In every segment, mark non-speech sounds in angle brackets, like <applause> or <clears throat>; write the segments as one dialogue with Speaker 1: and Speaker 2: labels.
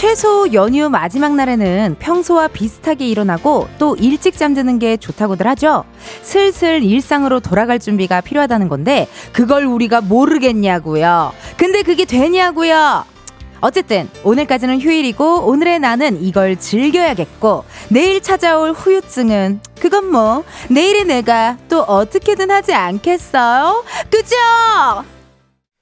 Speaker 1: 최소 연휴 마지막 날에는 평소와 비슷하게 일어나고 또 일찍 잠드는 게 좋다고들 하죠. 슬슬 일상으로 돌아갈 준비가 필요하다는 건데 그걸 우리가 모르겠냐고요. 근데 그게 되냐고요. 어쨌든 오늘까지는 휴일이고 오늘의 나는 이걸 즐겨야겠고 내일 찾아올 후유증은 그건 뭐 내일의 내가 또 어떻게든 하지 않겠어요? 그죠?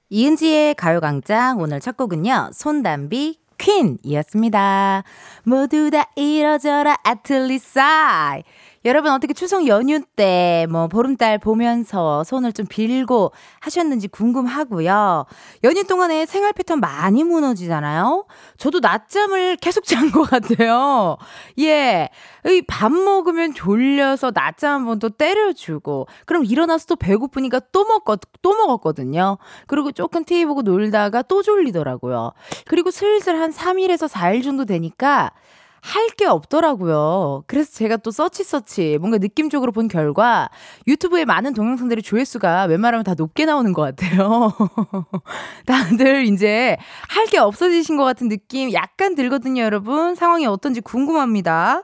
Speaker 1: 이은지의 가요광장 오늘 첫 곡은요 손담비 퀸이었습니다. 모두 다 이러저러 아틀리사이. 여러분 어떻게 추석 연휴 때 뭐 보름달 보면서 손을 좀 빌고 하셨는지 궁금하고요. 연휴 동안에 생활 패턴 많이 무너지잖아요. 저도 낮잠을 계속 잔 것 같아요. 예. 밥 먹으면 졸려서 낮잠 한 번 또 때려주고 그럼 일어나서 또 배고프니까 또 먹고 또 먹었거든요. 그리고 조금 TV 보고 놀다가 또 졸리더라고요. 그리고 슬슬 한 3일에서 4일 정도 되니까 할 게 없더라고요. 그래서 제가 또 서치 서치 뭔가 느낌적으로 본 결과 유튜브에 많은 동영상들의 조회수가 웬만하면 다 높게 나오는 것 같아요. <laughs> 다들 이제 할 게 없어지신 것 같은 느낌 약간 들거든요, 여러분. 상황이 어떤지 궁금합니다.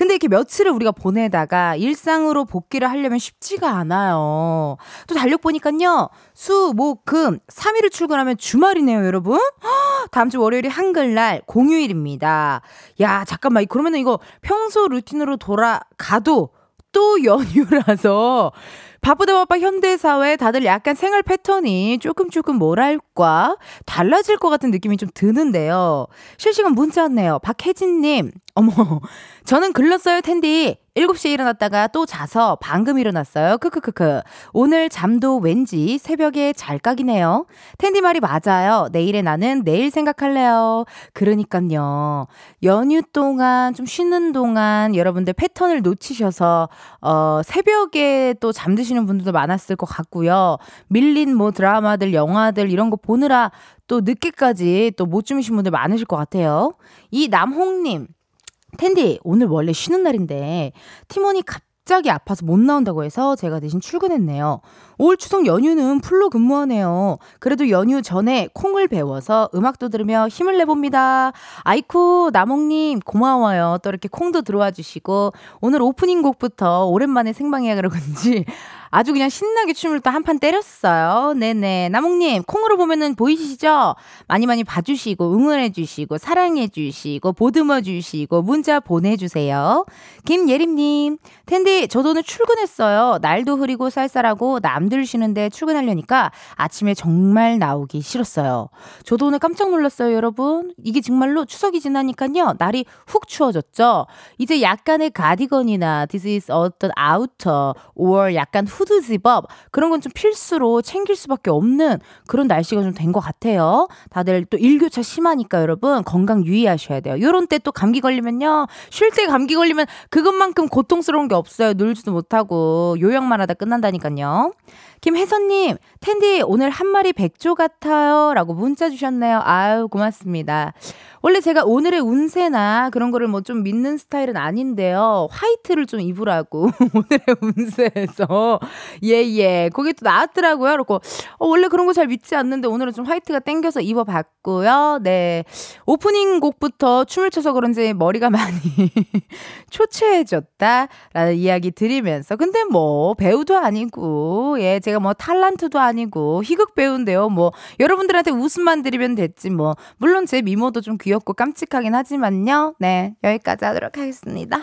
Speaker 1: 근데 이렇게 며칠을 우리가 보내다가 일상으로 복귀를 하려면 쉽지가 않아요. 또 달력 보니까요. 수, 목, 금 3일을 출근하면 주말이네요, 여러분. <gasps> 다음 주 월요일이 한글날 공휴일입니다. 야, 잠깐만. 그러면은 이거 평소 루틴으로 돌아가도 또 연휴라서 바쁘다 바빠 현대사회 다들 약간 생활 패턴이 조금 조금 뭐랄까 달라질 것 같은 느낌이 좀 드는데요. 실시간 문자 왔네요. 박혜진님, 어머, 저는 글렀어요, 텐디. 7시에 일어났다가 또 자서 방금 일어났어요. 크크크크. 오늘 잠도 왠지 새벽에 잘깍이네요. 텐디 말이 맞아요. 내일의 나는 내일 생각할래요. 그러니까요. 연휴 동안 좀 쉬는 동안 여러분들 패턴을 놓치셔서 어 새벽에 또 잠드시는 분들도 많았을 것 같고요. 밀린 뭐 드라마들, 영화들 이런 거 보느라 또 늦게까지 또 못 주무신 분들 많으실 것 같아요. 이 남홍님 텐디, 오늘 원래 쉬는 날인데, 팀원이 갑자기 아파서 못 나온다고 해서 제가 대신 출근했네요. 올 추석 연휴는 풀로 근무하네요. 그래도 연휴 전에 콩을 배워서 음악도 들으며 힘을 내봅니다. 아이쿠, 나몽님, 고마워요. 또 이렇게 콩도 들어와 주시고, 오늘 오프닝 곡부터 오랜만에 생방이야 그러는지 <laughs> 아주 그냥 신나게 춤을 또 한 판 때렸어요. 네네. 나몽님, 콩으로 보면은 보이시죠? 많이 많이 봐주시고, 응원해주시고, 사랑해주시고, 보듬어주시고, 문자 보내주세요. 김예림님, 텐디, 저도 오늘 출근했어요. 날도 흐리고 쌀쌀하고, 남들 쉬는데 출근하려니까 아침에 정말 나오기 싫었어요. 저도 오늘 깜짝 놀랐어요, 여러분. 이게 정말로 추석이 지나니까요, 날이 훅 추워졌죠? 이제 약간의 가디건이나, is 어떤 아우터, or 약간 후드 집업 그런 건 좀 필수로 챙길 수밖에 없는 그런 날씨가 좀 된 것 같아요. 다들 또 일교차 심하니까 여러분 건강 유의하셔야 돼요. 요런 때 또 감기 걸리면요. 쉴 때 감기 걸리면 그것만큼 고통스러운 게 없어요. 놀지도 못하고 요양만 하다 끝난다니까요. 김혜선님, 텐디 오늘 한 마리 백조 같아요. 라고 문자 주셨네요. 아유, 고맙습니다. 원래 제가 오늘의 운세나 그런 거를 뭐 좀 믿는 스타일은 아닌데요. 화이트를 좀 입으라고. <laughs> 오늘의 운세에서. 예, 예. 거기 또 나왔더라고요. 그렇고, 어, 원래 그런 거 잘 믿지 않는데 오늘은 좀 화이트가 땡겨서 입어봤고요. 네. 오프닝 곡부터 춤을 춰서 그런지 머리가 많이 <laughs> 초췌해졌다. 라는 이야기 드리면서. 근데 뭐, 배우도 아니고, 예, 제가 뭐 탈란트도 아니고, 희극 배우인데요. 뭐, 여러분들한테 웃음만 드리면 됐지 뭐. 물론 제 미모도 좀 귀 엽고 깜찍하긴 하지만요. 네, 여기까지 하도록 하겠습니다.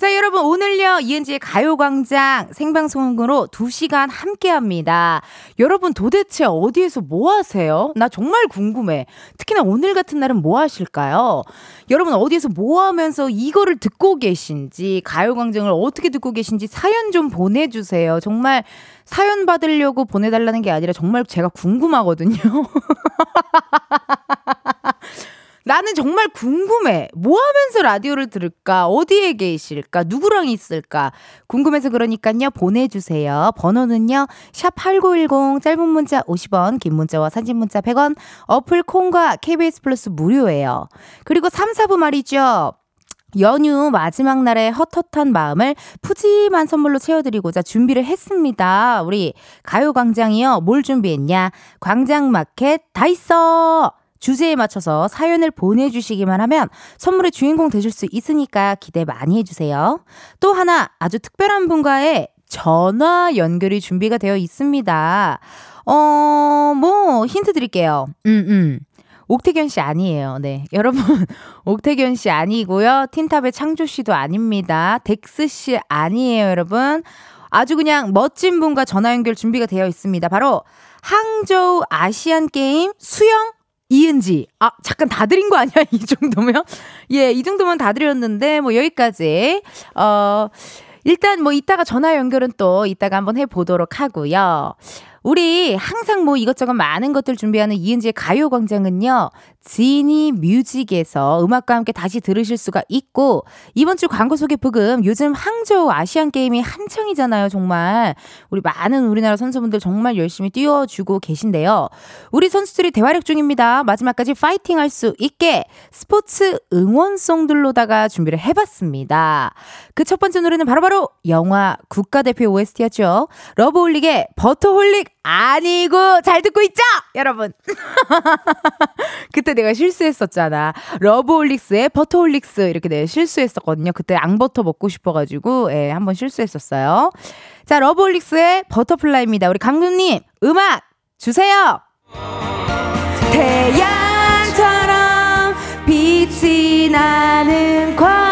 Speaker 1: 자, 여러분, 오늘요, 이은지의 가요광장 생방송으로 2시간 함께 합니다. 여러분, 도대체 어디에서 뭐 하세요? 나 정말 궁금해. 특히나 오늘 같은 날은 뭐 하실까요? 여러분, 어디에서 뭐 하면서 이거를 듣고 계신지, 가요광장을 어떻게 듣고 계신지 사연 좀 보내주세요. 정말 사연 받으려고 보내달라는 게 아니라 정말 제가 궁금하거든요. <laughs> 나는 정말 궁금해. 뭐 하면서 라디오를 들을까? 어디에 계실까? 누구랑 있을까? 궁금해서 그러니까요. 보내주세요. 번호는요. 샵8910 짧은 문자 50원, 긴 문자와 사진 문자 100원, 어플 콩과 KBS 플러스 무료예요. 그리고 3, 4부 말이죠. 연휴 마지막 날에 헛헛한 마음을 푸짐한 선물로 채워드리고자 준비를 했습니다. 우리 가요광장이요. 뭘 준비했냐? 광장마켓 다 있어! 주제에 맞춰서 사연을 보내주시기만 하면 선물의 주인공 되실 수 있으니까 기대 많이 해주세요. 또 하나 아주 특별한 분과의 전화 연결이 준비가 되어 있습니다. 어, 뭐, 힌트 드릴게요. 음, 음. 옥태견 씨 아니에요. 네. <laughs> 여러분, 옥택연 씨 아니고요. 틴탑의 창조 씨도 아닙니다. 덱스 씨 아니에요, 여러분. 아주 그냥 멋진 분과 전화 연결 준비가 되어 있습니다. 바로 항저우 아시안 게임 수영 이은지. 아, 잠깐 다 드린 거 아니야? <laughs> 이 정도면? 예, 이 정도면 다 드렸는데, 뭐, 여기까지. 어, 일단 뭐, 이따가 전화 연결은 또 이따가 한번 해보도록 하고요. 우리 항상 뭐 이것저것 많은 것들 준비하는 이은지의 가요광장은요, 지니 뮤직에서 음악과 함께 다시 들으실 수가 있고, 이번 주 광고 소개 부금 요즘 항저우 아시안 게임이 한창이잖아요, 정말. 우리 많은 우리나라 선수분들 정말 열심히 뛰어주고 계신데요. 우리 선수들이 대활약 중입니다. 마지막까지 파이팅 할 수 있게 스포츠 응원송들로다가 준비를 해봤습니다. 그 첫 번째 노래는 바로바로 바로 영화 국가대표 OST였죠. 러브홀릭의 버터홀릭 아니고 잘 듣고 있죠? 여러분. <laughs> 그때 내가 실수했었잖아. 러브홀릭스의 버터홀릭스 이렇게 내가 실수했었거든요. 그때 앙버터 먹고 싶어가지고 예, 한번 실수했었어요. 자, 러브홀릭스의 버터플라이입니다. 우리 강누님 음악 주세요. 태양처럼 빛이 나는 광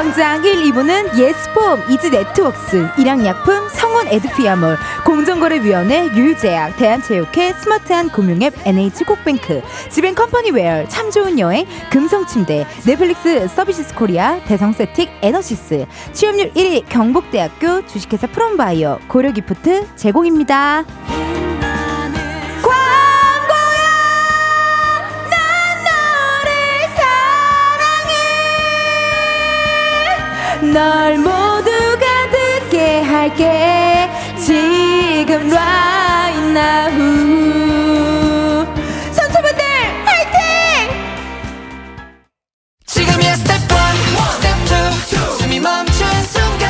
Speaker 1: 광장 1, 2부는 예스폼, 이즈네트웍스, 일양약품, 성원 에드피아몰, 공정거래위원회, 유유제약, 대한체육회, 스마트한 금융앱, NH콕뱅크, 지벤컴퍼니웨어, 참 좋은 여행, 금성침대, 넷플릭스 서비스 코리아, 대성쎌틱, 에너시스, 취업률 1위 경북대학교 주식회사 프롬바이오, 고려기프트 제공입니다. 널 모두가 듣게 할게 지금 right now 선수분들 파이팅! 지금이야 스텝 1, 스텝 2 숨이 멈춘 순간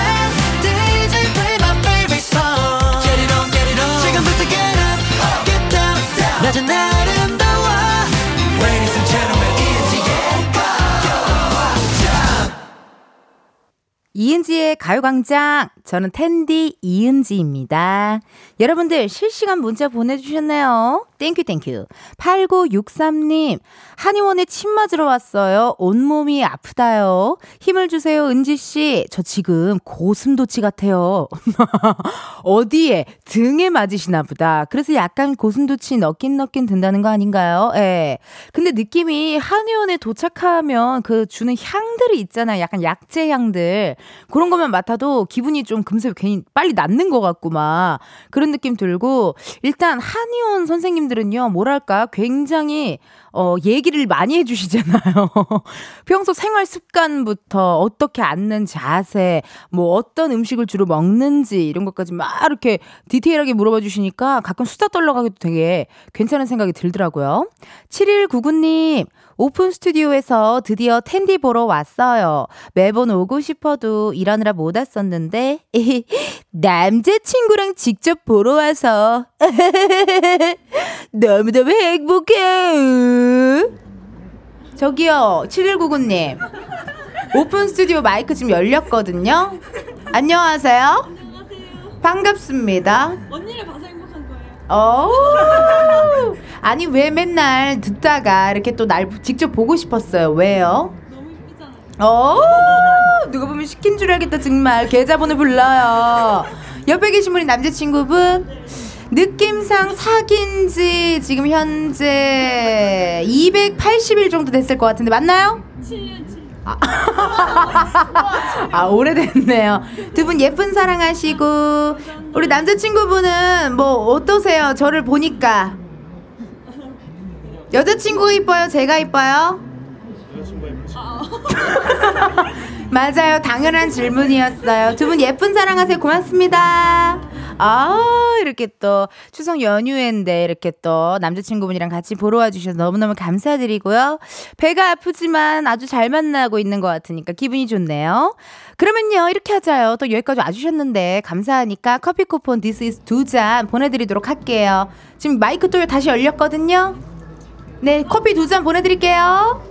Speaker 1: DJ play my favorite song Get it on, get it on 지금부터 get up, get down 낮은 아 이은지의 가요광장. 저는 텐디 이은지입니다. 여러분들 실시간 문자 보내주셨네요. Thank you, thank you. 8963님. 한의원에 침 맞으러 왔어요. 온몸이 아프다요. 힘을 주세요, 은지씨. 저 지금 고슴도치 같아요. <laughs> 어디에? 등에 맞으시나 보다. 그래서 약간 고슴도치 넣긴 넣긴 든다는 거 아닌가요? 예. 근데 느낌이 한의원에 도착하면 그 주는 향들이 있잖아요. 약간 약재 향들. 그런 것만 맡아도 기분이 좀 금세 괜히 빨리 낫는 것 같고 막 그런 느낌 들고 일단 한의원 선생님들은요, 뭐랄까, 굉장히 어, 얘기를 많이 해주시잖아요. <laughs> 평소 생활 습관부터 어떻게 앉는 자세, 뭐 어떤 음식을 주로 먹는지 이런 것까지 막 이렇게 디테일하게 물어봐 주시니까 가끔 수다 떨러 가기도 되게 괜찮은 생각이 들더라고요. 7199님, 오픈 스튜디오에서 드디어 텐디 보러 왔어요. 매번 오고 싶어도 일하느라 못 왔었는데, <laughs> 남자친구랑 직접 보러 와서, <laughs> 너무너무 행복해. 저기요, 7199님. 오픈 스튜디오 마이크 지금 열렸거든요. 안녕하세요. 반갑습니다.
Speaker 2: 언니를 거예요.
Speaker 1: 어. 아니 왜 맨날 듣다가 이렇게 또 날 직접 보고 싶었어요. 왜요?
Speaker 2: 너무 이쁘잖아요.
Speaker 1: 어. 누가 보면 시킨 줄 알겠다 정말. 계좌번호 불러요. 옆에 계신 분이 남자친구분. 느낌상 사귄 지 지금 현재 280일 정도 됐을 것 같은데 맞나요?
Speaker 2: 7년 7년.
Speaker 1: 아, 아 오래됐네요. 두 분 예쁜 사랑하시고 우리 남자친구분은 뭐 어떠세요? 저를 보니까 여자친구가 이뻐요? 제가 이뻐요? <laughs> 맞아요. 당연한 질문이었어요. 두 분 예쁜 사랑하세요. 고맙습니다. 아, 이렇게 또 추석 연휴인데 이렇게 또 남자친구분이랑 같이 보러 와주셔서 너무너무 감사드리고요. 배가 아프지만 아주 잘 만나고 있는 것 같으니까 기분이 좋네요. 그러면요, 이렇게 하자요. 또 여기까지 와주셨는데 감사하니까 커피 쿠폰 this is 두 잔 보내드리도록 할게요. 지금 마이크 또 다시 열렸거든요. 네, 커피 두 잔 보내드릴게요.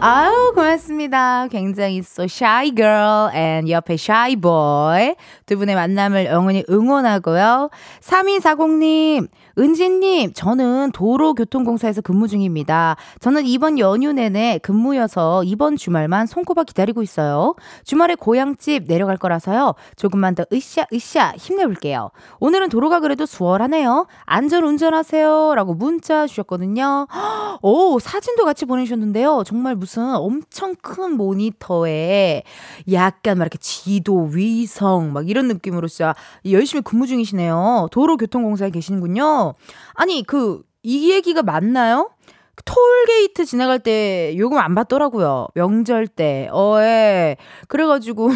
Speaker 1: 아유 고맙습니다. 굉장히 so shy girl and 옆에 shy boy 두 분의 만남을 영원히 응원하고요. 3240님 은지님, 저는 도로교통공사에서 근무 중입니다. 저는 이번 연휴 내내 근무여서 이번 주말만 손꼽아 기다리고 있어요. 주말에 고향집 내려갈 거라서요. 조금만 더 으쌰, 으쌰 힘내볼게요. 오늘은 도로가 그래도 수월하네요. 안전 운전하세요. 라고 문자 주셨거든요. <gasps> 오, 사진도 같이 보내주셨는데요. 정말 무슨 엄청 큰 모니터에 약간 막 이렇게 지도, 위성, 막 이런 느낌으로 진짜 열심히 근무 중이시네요. 도로교통공사에 계시는군요. 아니, 그, 이 얘기가 맞나요? 톨게이트 지나갈 때 요금 안 받더라고요. 명절 때. 어, 예. 그래가지고,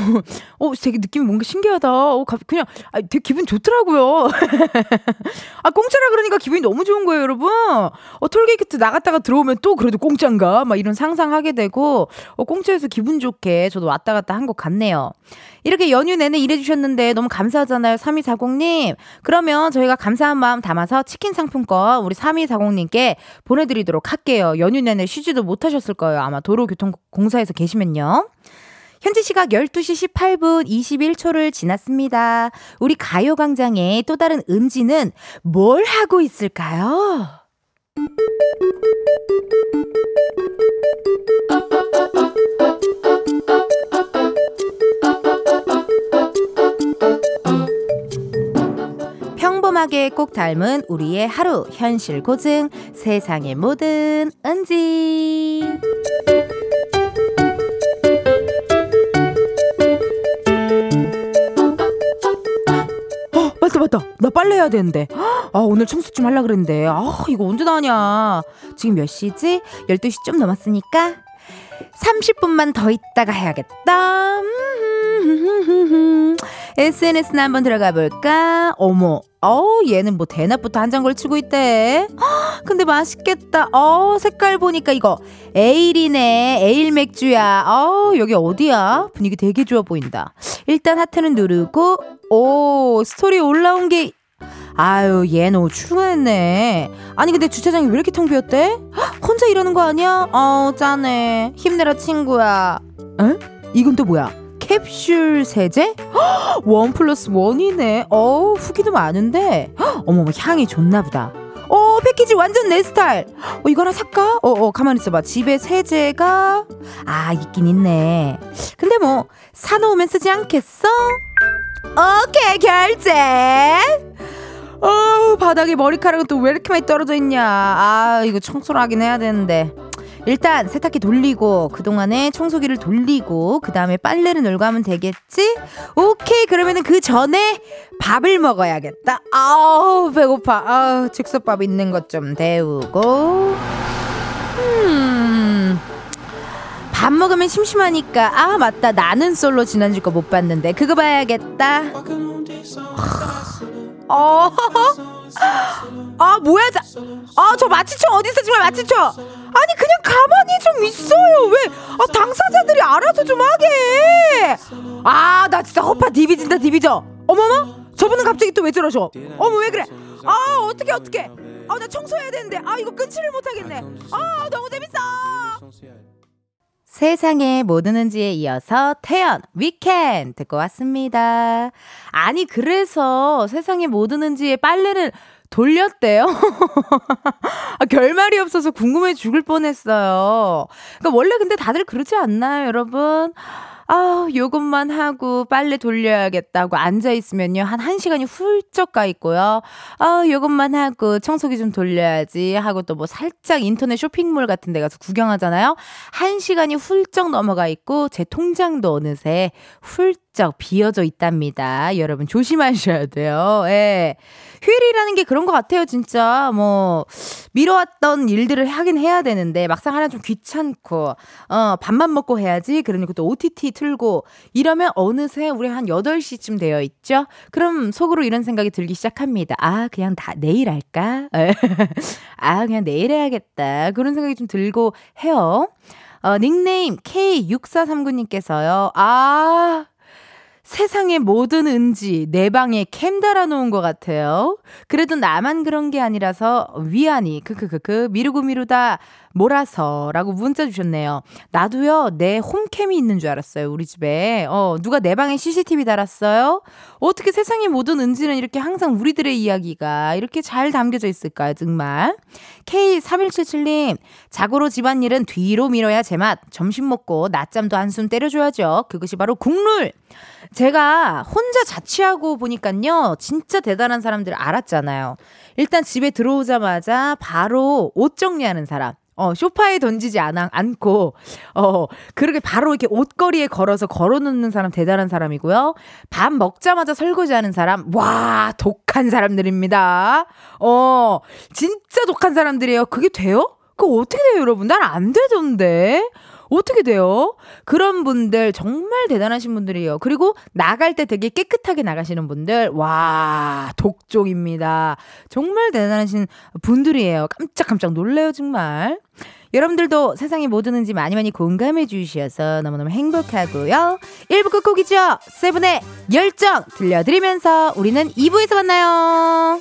Speaker 1: 어, 되게 느낌이 뭔가 신기하다. 어, 그냥, 아, 되게 기분 좋더라고요. <laughs> 아, 공짜라 그러니까 기분이 너무 좋은 거예요, 여러분. 어, 톨게이트 나갔다가 들어오면 또 그래도 공짜인가? 막 이런 상상하게 되고, 어, 공짜에서 기분 좋게 저도 왔다 갔다 한 것 같네요. 이렇게 연휴 내내 일해주셨는데 너무 감사하잖아요. 3240님. 그러면 저희가 감사한 마음 담아서 치킨 상품권 우리 3240님께 보내드리도록 할게요. 연휴 내내 쉬지도 못하셨을 거예요. 아마 도로교통공사에서 계시면요. 현지 시각 12시 18분 21초를 지났습니다. 우리 가요광장의 또 다른 은지는 뭘 하고 있을까요? 평범하게 꼭 닮은 우리의 하루 현실 고증 세상의 모든 은지. 어, 맞다 맞다. 나 빨래 해야 되는데. 아 오늘 청소 좀 하려 그랬는데. 아 이거 언제 다 하냐? 지금 몇 시지? 12시 좀 넘었으니까 30분만 더 있다가 해야겠다 SNS나 한번 들어가 볼까? 어머, 어 얘는 뭐 대낮부터 한잔 걸치고 있대. 근데 맛있겠다. 어, 색깔 보니까 이거 에일이네. 에일 맥주야. 어, 여기 어디야? 분위기 되게 좋아 보인다. 일단 하트는 누르고, 오, 스토리 올라온 게 아유, 얘는 출근했네. 아니, 근데 주차장이 왜 이렇게 텅 비었대? 혼자 이러는 거 아니야? 어, 짠해. 힘내라, 친구야. 에? 이건 또 뭐야? 캡슐 세제? 원 플러스 원이네. 어 후기도 많은데. 어머, 향이 좋나 보다. 어, 패키지 완전 내 스타일. 어, 이거 하나 살까? 어, 어, 가만히 있어봐. 집에 세제가, 아, 있긴 있네. 근데 뭐, 사놓으면 쓰지 않겠어? 오케이, 결제! 어, 바닥에 머리카락은 또 왜 이렇게 많이 떨어져 있냐. 아, 이거 청소를 하긴 해야 되는데. 일단 세탁기 돌리고 그동안에 청소기를 돌리고 그 다음에 빨래를 널고 하면 되겠지? 오케이. 그러면은 그 전에 밥을 먹어야겠다. 아우 배고파. 아우 즉석밥 있는 것 좀 데우고. 음. 밥 먹으면 심심하니까. 아 맞다. 나는 솔로 지난주 거 못 봤는데. 그거 봐야겠다. 어, <laughs> 아 뭐야 아저 마취총 어디 있어? 정말 마취총 아니 그냥 가만히 좀 있어요. 왜? 아, 당사자들이 알아서 좀 하게. 아 나 진짜 허파 디비진다 디비져 어머머? 저분은 갑자기 또 왜 저러셔? 어머 왜 그래? 아 어떻게 어떻게 아 나 청소해야 되는데. 아 이거 끊지를 못하겠네. 아 너무 재밌어 세상에 뭐 드는지에 이어서 태연 위켄 듣고 왔습니다. 아니 그래서 세상에 뭐 드는지에 빨래를 돌렸대요. <laughs> 아, 결말이 없어서 궁금해 죽을 뻔했어요. 그러니까 원래 근데 다들 그러지 않나요, 여러분? 아, 요것만 하고 빨래 돌려야겠다고 앉아있으면요. 한 1시간이 훌쩍 가 있고요. 아, 요것만 하고 청소기 좀 돌려야지 하고 또 뭐 살짝 인터넷 쇼핑몰 같은 데 가서 구경하잖아요. 1시간이 훌쩍 넘어가 있고 제 통장도 어느새 훌쩍 비어져 있답니다. 여러분 조심하셔야 돼요. 예. 휴일이라는 게 그런 것 같아요, 진짜. 뭐, 미뤄왔던 일들을 하긴 해야 되는데, 막상 하나 좀 귀찮고, 어, 밥만 먹고 해야지. 그러니까 또 OTT 틀고, 이러면 어느새 우리 한 8시쯤 되어 있죠? 그럼 속으로 이런 생각이 들기 시작합니다. 아, 그냥 다 내일 할까? <laughs> 아, 그냥 내일 해야겠다. 그런 생각이 좀 들고 해요. 어, 닉네임 K6439님께서요. 아, 세상의 모든 은지 내 방에 캠 달아놓은 것 같아요. 그래도 나만 그런 게 아니라서 위안이 크크크크 미루고 미루다 몰아서라고 문자 주셨네요. 나도요 내 홈캠이 있는 줄 알았어요 우리 집에. 어 누가 내 방에 CCTV 달았어요? 어떻게 세상의 모든 은지는 이렇게 항상 우리들의 이야기가 이렇게 잘 담겨져 있을까요 정말? K3177님 자고로 집안일은 뒤로 밀어야 제맛. 점심 먹고 낮잠도 한숨 때려줘야죠. 그것이 바로 국룰. 제가 혼자 자취하고 보니까요, 진짜 대단한 사람들 알았잖아요. 일단 집에 들어오자마자 바로 옷 정리하는 사람. 어, 쇼파에 던지지 않아, 않고, 어, 그렇게 바로 이렇게 옷걸이에 걸어서 걸어 놓는 사람 대단한 사람이고요. 밥 먹자마자 설거지 하는 사람, 와, 독한 사람들입니다. 어, 진짜 독한 사람들이에요. 그게 돼요? 그거 어떻게 돼요, 여러분? 난 안 되던데? 어떻게 돼요? 그런 분들 정말 대단하신 분들이에요. 그리고 나갈 때 되게 깨끗하게 나가시는 분들, 와, 독종입니다. 정말 대단하신 분들이에요. 깜짝깜짝 놀래요, 정말. 여러분들도 세상이 뭐 드는지 많이 많이 공감해 주셔서 너무너무 행복하고요. 1부 끝곡이죠. 세븐의 열정 들려드리면서 우리는 2부에서 만나요.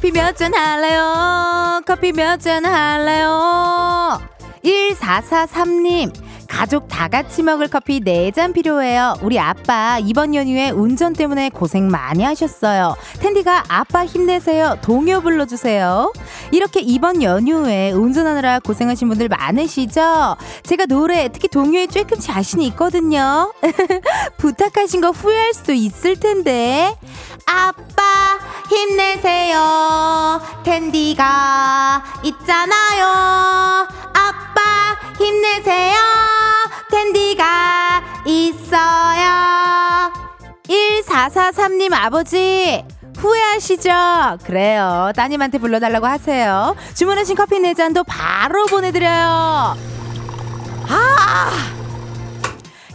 Speaker 1: 커피 몇 잔 할래요? 커피 몇 잔 할래요? 1443님, 가족 다 같이 먹을 커피 4잔 필요해요. 우리 아빠 이번 연휴에 운전 때문에 고생 많이 하셨어요. 텐디가 아빠 힘내세요. 동요 불러주세요. 이렇게 이번 연휴에 운전하느라 고생하신 분들 많으시죠? 제가 노래, 특히 동요에 조금 자신이 있거든요. <laughs> 부탁하신 거 후회할 수도 있을 텐데. 아빠 힘내세요. 텐디가 있잖아요. 아빠 힘내세요. 텐디가 있어요. 1443님 아버지 후회하시죠? 그래요. 따님한테 불러달라고 하세요. 주문하신 커피 4잔도 바로 보내드려요. 아!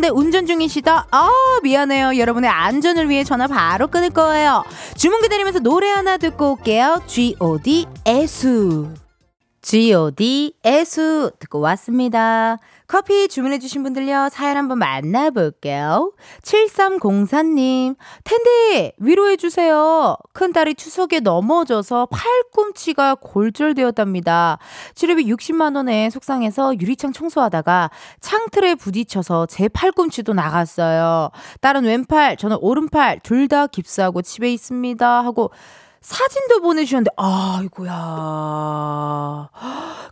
Speaker 1: 데 하는데 운전 중이시다? 아, 미안해요. 여러분의 안전을 위해 전화 바로 끊을 거예요. 주문 기다리면서 노래 하나 듣고 올게요. G.O.D. 애수. G.O.D. 애수 듣고 왔습니다. 커피 주문해주신 분들요, 사연 한번 만나볼게요. 7304님, 텐디, 위로해주세요. 큰딸이 추석에 넘어져서 팔꿈치가 골절되었답니다. 치료비 60만원에 속상해서 유리창 청소하다가 창틀에 부딪혀서 제 팔꿈치도 나갔어요. 딸은 왼팔, 저는 오른팔, 둘 다 깁스하고 집에 있습니다. 하고, 사진도 보내주셨는데, 아이고야.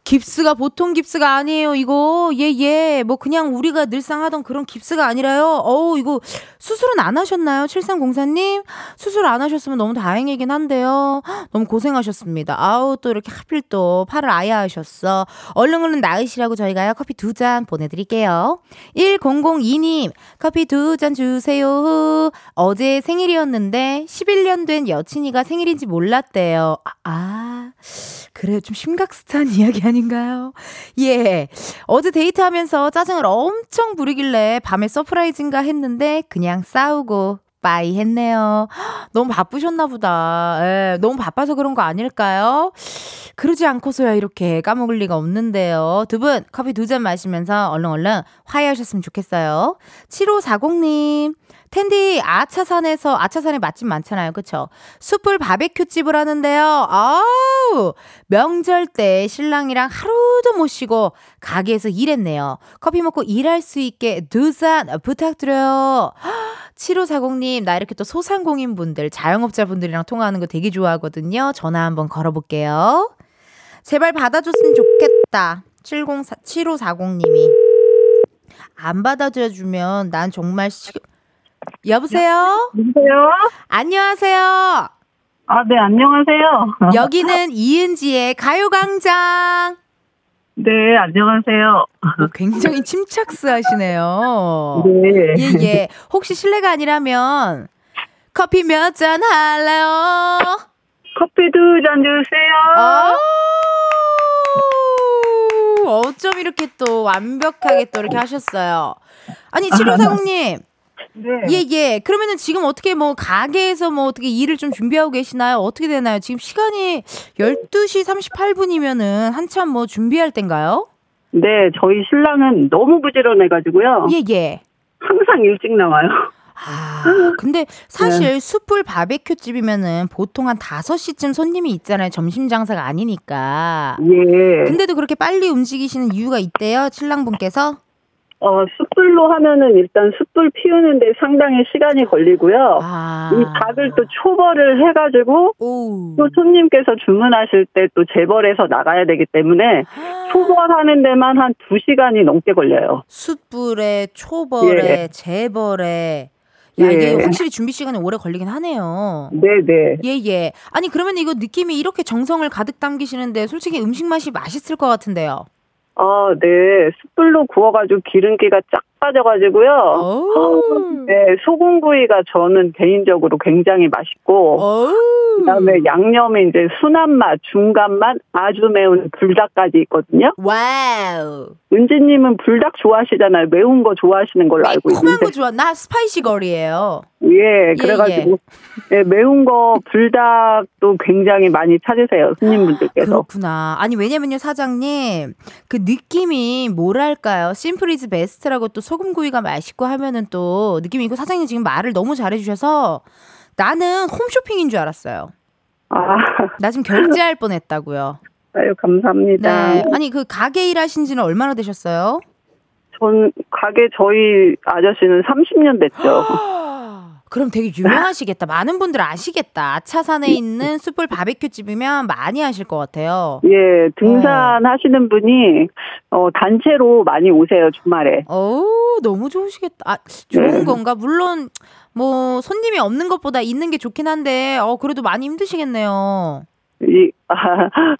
Speaker 1: 깁스가 보통 깁스가 아니에요, 이거. 예, 예. 뭐, 그냥 우리가 늘상 하던 그런 깁스가 아니라요. 어우, 이거 수술은 안 하셨나요? 7304님? 수술 안 하셨으면 너무 다행이긴 한데요. 너무 고생하셨습니다. 아우, 또 이렇게 하필 또 팔을 아예 하셨어. 얼른 얼른 나으시라고 저희가요, 커피 두 잔 보내드릴게요. 1002님, 커피 두 잔 주세요. 어제 생일이었는데, 11년 된 여친이가 생일인지 몰랐대요. 아, 아 그래요. 좀 심각스탄 <laughs> 이야기 아닌가요? 예. 어제 데이트하면서 짜증을 엄청 부리길래 밤에 서프라이즈인가 했는데 그냥 싸우고 빠이 했네요. <gasps> 너무 바쁘셨나 보다. 예, 너무 바빠서 그런 거 아닐까요? 그러지 않고서야 이렇게 까먹을 리가 없는데요. 두 분 커피 두 잔 마시면서 얼른 얼른 화해하셨으면 좋겠어요. 7540님. 텐디 아차산에서 아차산에 맛집 많잖아요. 그쵸? 숯불 바베큐 집을 하는데요. 아우! 명절 때 신랑이랑 하루도 못 쉬고 가게에서 일했네요. 커피 먹고 일할 수 있게 두잔 부탁드려요. <gasps> 7540님, 나 이렇게 또 소상공인 분들, 자영업자 분들이랑 통화하는 거 되게 좋아하거든요. 전화 한번 걸어볼게요. 제발 받아줬으면 좋겠다. 704, 7540님이. 안 받아주면 난 정말 시... 여보세요?
Speaker 3: 여보세요?
Speaker 1: 안녕하세요.
Speaker 3: 아, 네, 안녕하세요.
Speaker 1: 여기는 이은지의 가요광장.
Speaker 3: 네, 안녕하세요.
Speaker 1: 오, 굉장히 침착스 하시네요.
Speaker 3: 네.
Speaker 1: 예, 예. 혹시 실례가 아니라면 커피 몇 잔 할래요?
Speaker 3: 커피 두 잔 주세요.
Speaker 1: 아, 어쩜 이렇게 또 완벽하게 또 이렇게 하셨어요. 아니, 7540님.
Speaker 3: 네.
Speaker 1: 예, 예. 그러면은 지금 어떻게 뭐 가게에서 뭐 어떻게 일을 좀 준비하고 계시나요? 어떻게 되나요? 지금 시간이 12시 38분이면은 한참 뭐 준비할 땐가요?
Speaker 3: 네, 저희 신랑은 너무 부지런해가지고요.
Speaker 1: 예, 예.
Speaker 3: 항상 일찍 나와요.
Speaker 1: 아, 근데 사실 숯불 바베큐 집이면은 보통 한 5시쯤 손님이 있잖아요. 점심 장사가 아니니까.
Speaker 3: 예.
Speaker 1: 근데도 그렇게 빨리 움직이시는 이유가 있대요, 신랑분께서?
Speaker 3: 어, 숯불로 하면은 일단 숯불 피우는데 상당히 시간이 걸리고요.
Speaker 1: 아.
Speaker 3: 이 닭을 또 초벌을 해가지고
Speaker 1: 오.
Speaker 3: 또 손님께서 주문하실 때 또 재벌해서 나가야 되기 때문에 초벌하는 데만 한 두시간이 넘게 걸려요.
Speaker 1: 숯불에 초벌에
Speaker 3: 예.
Speaker 1: 재벌에 야 이게
Speaker 3: 예.
Speaker 1: 확실히 준비 시간이 오래 걸리긴 하네요.
Speaker 3: 네네.
Speaker 1: 예 예. 아니 그러면 이거 느낌이 이렇게 정성을 가득 담기시는데 솔직히 음식 맛이 맛있을 것 같은데요.
Speaker 3: 아, 네. 숯불로 구워가지고 기름기가 쫙 빠져가지고요.
Speaker 1: 어우.
Speaker 3: 네, 소금구이가 저는 개인적으로 굉장히 맛있고. 그다음에 양념이 이제 순한 맛, 중간 맛, 아주 매운 불닭까지 있거든요.
Speaker 1: Wow.
Speaker 3: 은지님은 불닭 좋아하시잖아요. 매운 거 좋아하시는 걸로 알고
Speaker 1: 매콤한
Speaker 3: 있는데.
Speaker 1: 거 좋아. 나 spicy girl이에요.
Speaker 3: 예, 그래가지고 예, 매운 거 불닭도 굉장히 많이 찾으세요 손님분들께서.
Speaker 1: 그렇구나. 아니 왜냐면요 사장님 그 느낌이 뭐랄까요 simple is best라고 또 소금구이가 맛있고 하면은 또 느낌이 있고 사장님 지금 말을 너무 잘해주셔서 나는 홈쇼핑인 줄 알았어요.
Speaker 3: 아,
Speaker 1: 나 지금 결제할 뻔했다고요.
Speaker 3: 아유 감사합니다.
Speaker 1: 네. 아니 그 가게 일하신 지는 얼마나 되셨어요?
Speaker 3: 전 가게 저희 아저씨는 30년 됐죠. <gasps>
Speaker 1: 그럼 되게 유명하시겠다. 많은 분들 아시겠다. 아차산에 있는 숯불 바베큐 집이면 많이 아실 것 같아요.
Speaker 3: 예, 등산하시는 분이 어 단체로 많이 오세요 주말에.
Speaker 1: 어우, 너무 좋으시겠다. 아, 좋은
Speaker 3: 네.
Speaker 1: 건가? 물론, 뭐, 손님이 없는 것보다 있는 게 좋긴 한데, 어, 그래도 많이 힘드시겠네요.
Speaker 3: 이 아,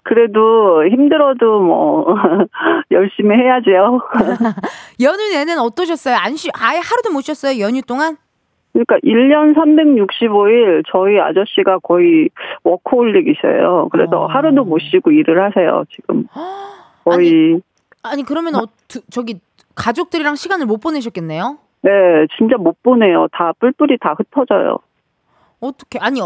Speaker 3: 그래도 힘들어도 뭐 <laughs> 열심히 해야죠. <laughs>
Speaker 1: 연휴 내내 어떠셨어요? 안 쉬, 아예 하루도 못 쉬었어요? 연휴 동안?
Speaker 3: 그러니까 1년 365일 저희 아저씨가 거의 워커홀릭이셔요. 그래서
Speaker 1: 어.
Speaker 3: 하루도 못 쉬고 일을 하세요, 지금. <gasps> 거의
Speaker 1: 아니, 그러면, 어, 두- 저기, 가족들이랑 시간을 못 보내셨겠네요?
Speaker 3: 네, 진짜 못 보내요. 다 뿔뿔이 다 흩어져요.
Speaker 1: 어떻게, 아니, 어,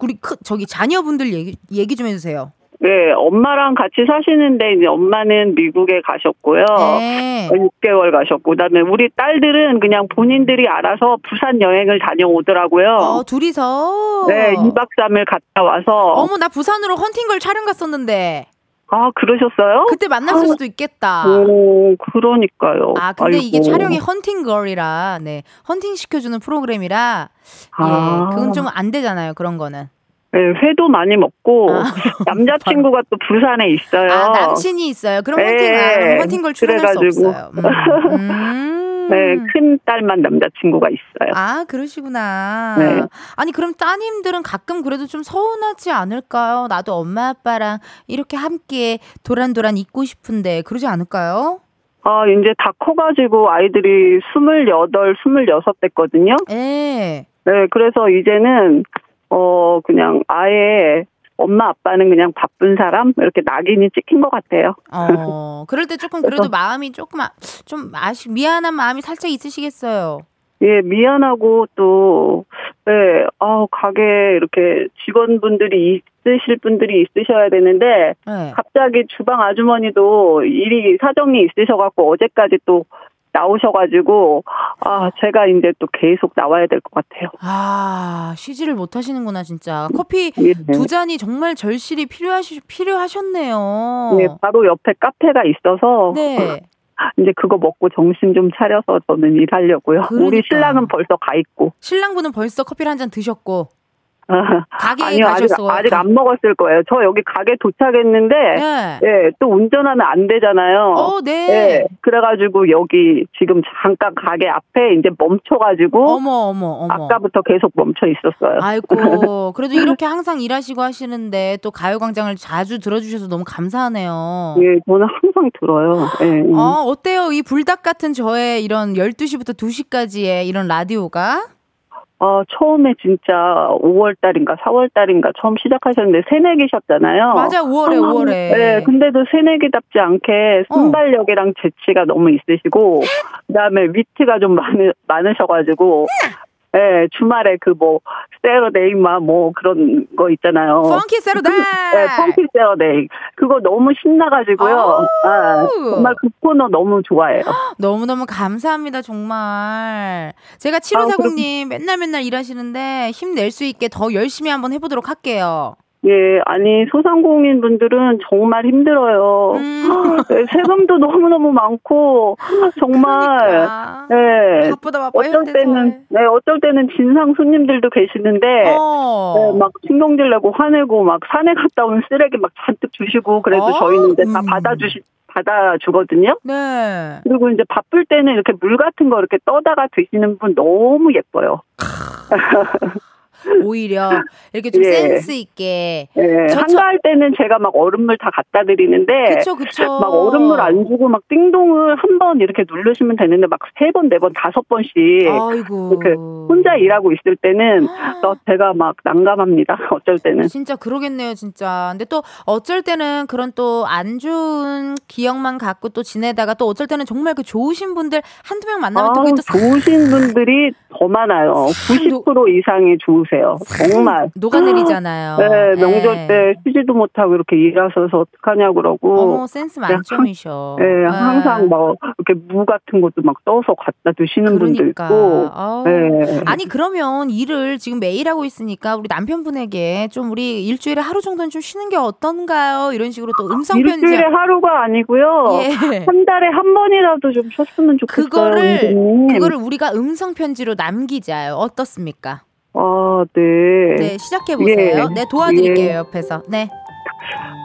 Speaker 1: 우리, 크, 저기, 자녀분들 얘기, 얘기 좀 해주세요.
Speaker 3: 네, 엄마랑 같이 사시는데 이제 엄마는 미국에 가셨고요.
Speaker 1: 네.
Speaker 3: 6개월 가셨고 그다음에 우리 딸들은 그냥 본인들이 알아서 부산 여행을 다녀오더라고요.
Speaker 1: 어, 둘이서.
Speaker 3: 네, 2박 3일 갔다 와서
Speaker 1: 어머, 나 부산으로 헌팅걸 촬영 갔었는데,
Speaker 3: 아, 그러셨어요?
Speaker 1: 그때 만났을 수도 있겠다.
Speaker 3: 오, 그러니까요.
Speaker 1: 아, 근데 이게
Speaker 3: 아이고.
Speaker 1: 촬영이 헌팅걸이라, 네. 헌팅 시켜주는 프로그램이라,
Speaker 3: 아.
Speaker 1: 예, 그건 좀 안 되잖아요, 그런 거는.
Speaker 3: 네, 회도 많이 먹고
Speaker 1: 아. <laughs>
Speaker 3: 남자친구가 또 부산에 있어요.
Speaker 1: 아, 남친이 있어요. 그럼
Speaker 3: 네.
Speaker 1: 헌팅, 아, 그럼 헌팅 걸 출연할
Speaker 3: 그래가지고.
Speaker 1: 수 없어요. 음. 음. <laughs>
Speaker 3: 네, 큰 딸만 남자친구가 있어요.
Speaker 1: 아, 그러시구나.
Speaker 3: 네.
Speaker 1: 아니, 그럼 따님들은 가끔 그래도 좀 서운하지 않을까요? 나도 엄마, 아빠랑 이렇게 함께 도란도란 있고 싶은데, 그러지 않을까요?
Speaker 3: 아, 이제 다 커가지고 아이들이 스물여덟, 스물여섯 됐거든요.
Speaker 1: 예.
Speaker 3: 네, 그래서 이제는, 어, 그냥 아예 엄마, 아빠는 그냥 바쁜 사람? 이렇게 낙인이 찍힌 것 같아요.
Speaker 1: 어, <laughs> 그럴 때 조금 그래도 마음이 조금, 아- 좀 아쉬, 미안한 마음이 살짝 있으시겠어요.
Speaker 3: 예, 미안하고 또, 네, 아 가게 이렇게 직원분들이 있으실 분들이 있으셔야 되는데,
Speaker 1: 네.
Speaker 3: 갑자기 주방 아주머니도 일이 사정이 있으셔 갖고 어제까지 또 나오셔가지고, 아, 제가 이제 또 계속 나와야 될 것 같아요.
Speaker 1: 아, 쉬지를 못 하시는구나, 진짜. 커피
Speaker 3: 예.
Speaker 1: 두 잔이 정말 절실히 필요하시, 필요하셨네요.
Speaker 3: 예, 바로 옆에 카페가 있어서,
Speaker 1: 네. <laughs>
Speaker 3: 이제 그거 먹고 정신 좀 차려서 저는 일하려고요. 우리
Speaker 1: 그러니까.
Speaker 3: 신랑은 벌써 가 있고.
Speaker 1: 신랑분은 벌써 커피를 한 잔 드셨고,
Speaker 3: 아,
Speaker 1: 가게에
Speaker 3: 아니요, 아직,
Speaker 1: 가셨어요.
Speaker 3: 아직 안 먹었을 거예요. 저 여기 가게 도착했는데,
Speaker 1: 네.
Speaker 3: 예, 또 운전하면 안 되잖아요.
Speaker 1: 어, 네.
Speaker 3: 예, 그래가지고 여기 지금 잠깐 가게 앞에 이제 멈춰가지고,
Speaker 1: 어머, 어머, 어머.
Speaker 3: 아까부터 계속 멈춰 있었어요.
Speaker 1: 아이고, <laughs> 그래도 이렇게 항상 일하시고 하시는데 또 가요광장을 자주 들어주셔서 너무 감사하네요.
Speaker 3: 예, 저는 항상 들어요. 예.
Speaker 1: 어, 어때요? 이 불닭 같은 저의 이런 12시부터 2시까지의 이런 라디오가?
Speaker 3: 어, 처음에 진짜 5월달인가 4월달인가 처음 시작하셨는데 새내기셨잖아요.
Speaker 1: 맞아, 5월에, 5월에.
Speaker 3: 네, 근데도 새내기답지 않게
Speaker 1: 어.
Speaker 3: 순발력이랑 재치가 너무 있으시고, 그 다음에 위트가 좀 많으, 많으셔가지고, 예, 주말에 그 뭐, Saturday 막 뭐 그런 거 있잖아요.
Speaker 1: Funky Saturday!
Speaker 3: 네, funky Saturday. 그거 너무 신나가지고요. 아, 정말 그 코너 너무 좋아해요. <gasps>
Speaker 1: 너무너무 감사합니다, 정말. 제가
Speaker 3: 아,
Speaker 1: 7540님 맨날 맨날 일하시는데 힘낼 수 있게 더 열심히 한번 해보도록 할게요.
Speaker 3: 예, 아니, 소상공인 분들은 정말 힘들어요.
Speaker 1: 음.
Speaker 3: 네, 세금도 너무 너무 많고, 정말,
Speaker 1: 그러니까.
Speaker 3: 네.
Speaker 1: 바쁘다 바빠
Speaker 3: 어쩔
Speaker 1: 이럴
Speaker 3: 때는, 네, 어쩔 때는 진상 손님들도 계시는데,
Speaker 1: 어.
Speaker 3: 네, 막 신경질 내고 화내고 막 산에 갔다 온 쓰레기 막 잔뜩 주시고 그래도
Speaker 1: 어?
Speaker 3: 저희는 이제 다
Speaker 1: 음.
Speaker 3: 받아주시 받아주거든요.
Speaker 1: 네.
Speaker 3: 그리고 이제 바쁠 때는 이렇게 물 같은 거 이렇게 떠다가 드시는 분 너무 예뻐요.
Speaker 1: 오히려 이렇게 좀
Speaker 3: 예.
Speaker 1: 센스 있게.
Speaker 3: 예,
Speaker 1: 저-
Speaker 3: 한가할 때는 제가 막 얼음물 다 갖다 드리는데
Speaker 1: 그쵸 그쵸.
Speaker 3: 막 얼음물 안 주고 막 띵동을 한 번 이렇게 누르시면 되는데 막 세 번, 네 번, 다섯 번씩
Speaker 1: 아이고.
Speaker 3: 이렇게 혼자 일하고 있을 때는 또 제가 막 난감합니다. <laughs> 어쩔 때는.
Speaker 1: 진짜 그러겠네요, 진짜. 근데 또 어쩔 때는 그런 또 안 좋은 기억만 갖고 또 지내다가 또 어쩔 때는 정말 그 좋으신 분들 한두 명 만나면 또 그게
Speaker 3: 아우,
Speaker 1: 또싹
Speaker 3: 좋으신 분들이 더 많아요. <laughs> 90% 이상이 좋으세요. 정말. <laughs>
Speaker 1: 녹아내리잖아요.
Speaker 3: 네, 명절
Speaker 1: 예.
Speaker 3: 때 쉬지도 못하고 이렇게 일하셔서 어떡하냐고 그러고.
Speaker 1: 어머, 센스 만점이셔.
Speaker 3: 네,
Speaker 1: 예.
Speaker 3: 항상 뭐 이렇게 무 같은 것도 막 떠서 갖다 드시는 분도
Speaker 1: 그러니까.
Speaker 3: 있고.
Speaker 1: 아우.
Speaker 3: 네.
Speaker 1: 아니 그러면 일을 지금 매일 하고 있으니까 우리 남편분에게 좀 우리 일주일에 하루 정도는 좀 쉬는 게 어떤가요? 이런 식으로 또 음성 편지
Speaker 3: 일주일에 하루가 아니고요.
Speaker 1: 예.
Speaker 3: 한 달에 한 번이라도 좀 쉬었으면 좋겠어요.
Speaker 1: 그거를
Speaker 3: 은진님.
Speaker 1: 그거를 우리가 음성 편지로 남기자요. 어떻습니까?
Speaker 3: 아, 네.
Speaker 1: 네, 시작해 보세요.
Speaker 3: 예.
Speaker 1: 네, 도와드릴게요,
Speaker 3: 예.
Speaker 1: 옆에서. 네.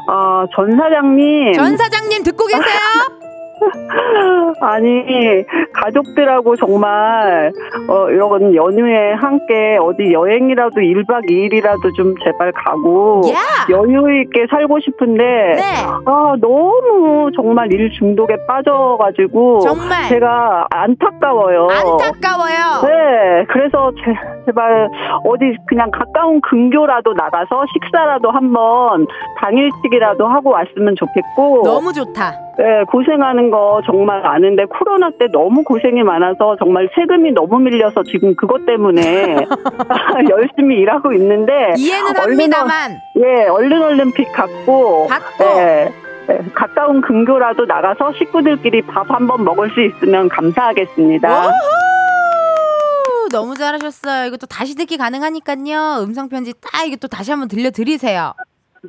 Speaker 3: 아, 전 사장님.
Speaker 1: 전 사장님 듣고 계세요? <laughs> <laughs>
Speaker 3: 아니 가족들하고 정말 어 이런 연휴에 함께 어디 여행이라도 1박 2일이라도 좀 제발 가고
Speaker 1: 야!
Speaker 3: 여유 있게 살고 싶은데
Speaker 1: 네.
Speaker 3: 아 너무 정말 일 중독에 빠져가지고
Speaker 1: 정말
Speaker 3: 제가 안타까워요.
Speaker 1: 안타까워요.
Speaker 3: 네, 그래서 제, 제발 어디 그냥 가까운 근교라도 나가서 식사라도 한번 당일치기라도 하고 왔으면 좋겠고.
Speaker 1: 너무 좋다.
Speaker 3: 네, 고생하는 거 정말 아는데 코로나 때 너무 고생이 많아서 정말 세금이 너무 밀려서 지금 그것 때문에 <laughs> <laughs> 열심히 일하고 있는데
Speaker 1: 이해는
Speaker 3: 얼른
Speaker 1: 합니다만
Speaker 3: 예, 얼른 얼른 픽 갖고
Speaker 1: 받고
Speaker 3: 예, 예, 가까운 근교라도 나가서 식구들끼리 밥 한번 먹을 수 있으면 감사하겠습니다.
Speaker 1: 너무 잘하셨어요. 이것도 다시 듣기 가능하니까요. 음성 편지 딱 이게 또 다시 한번 들려드리세요.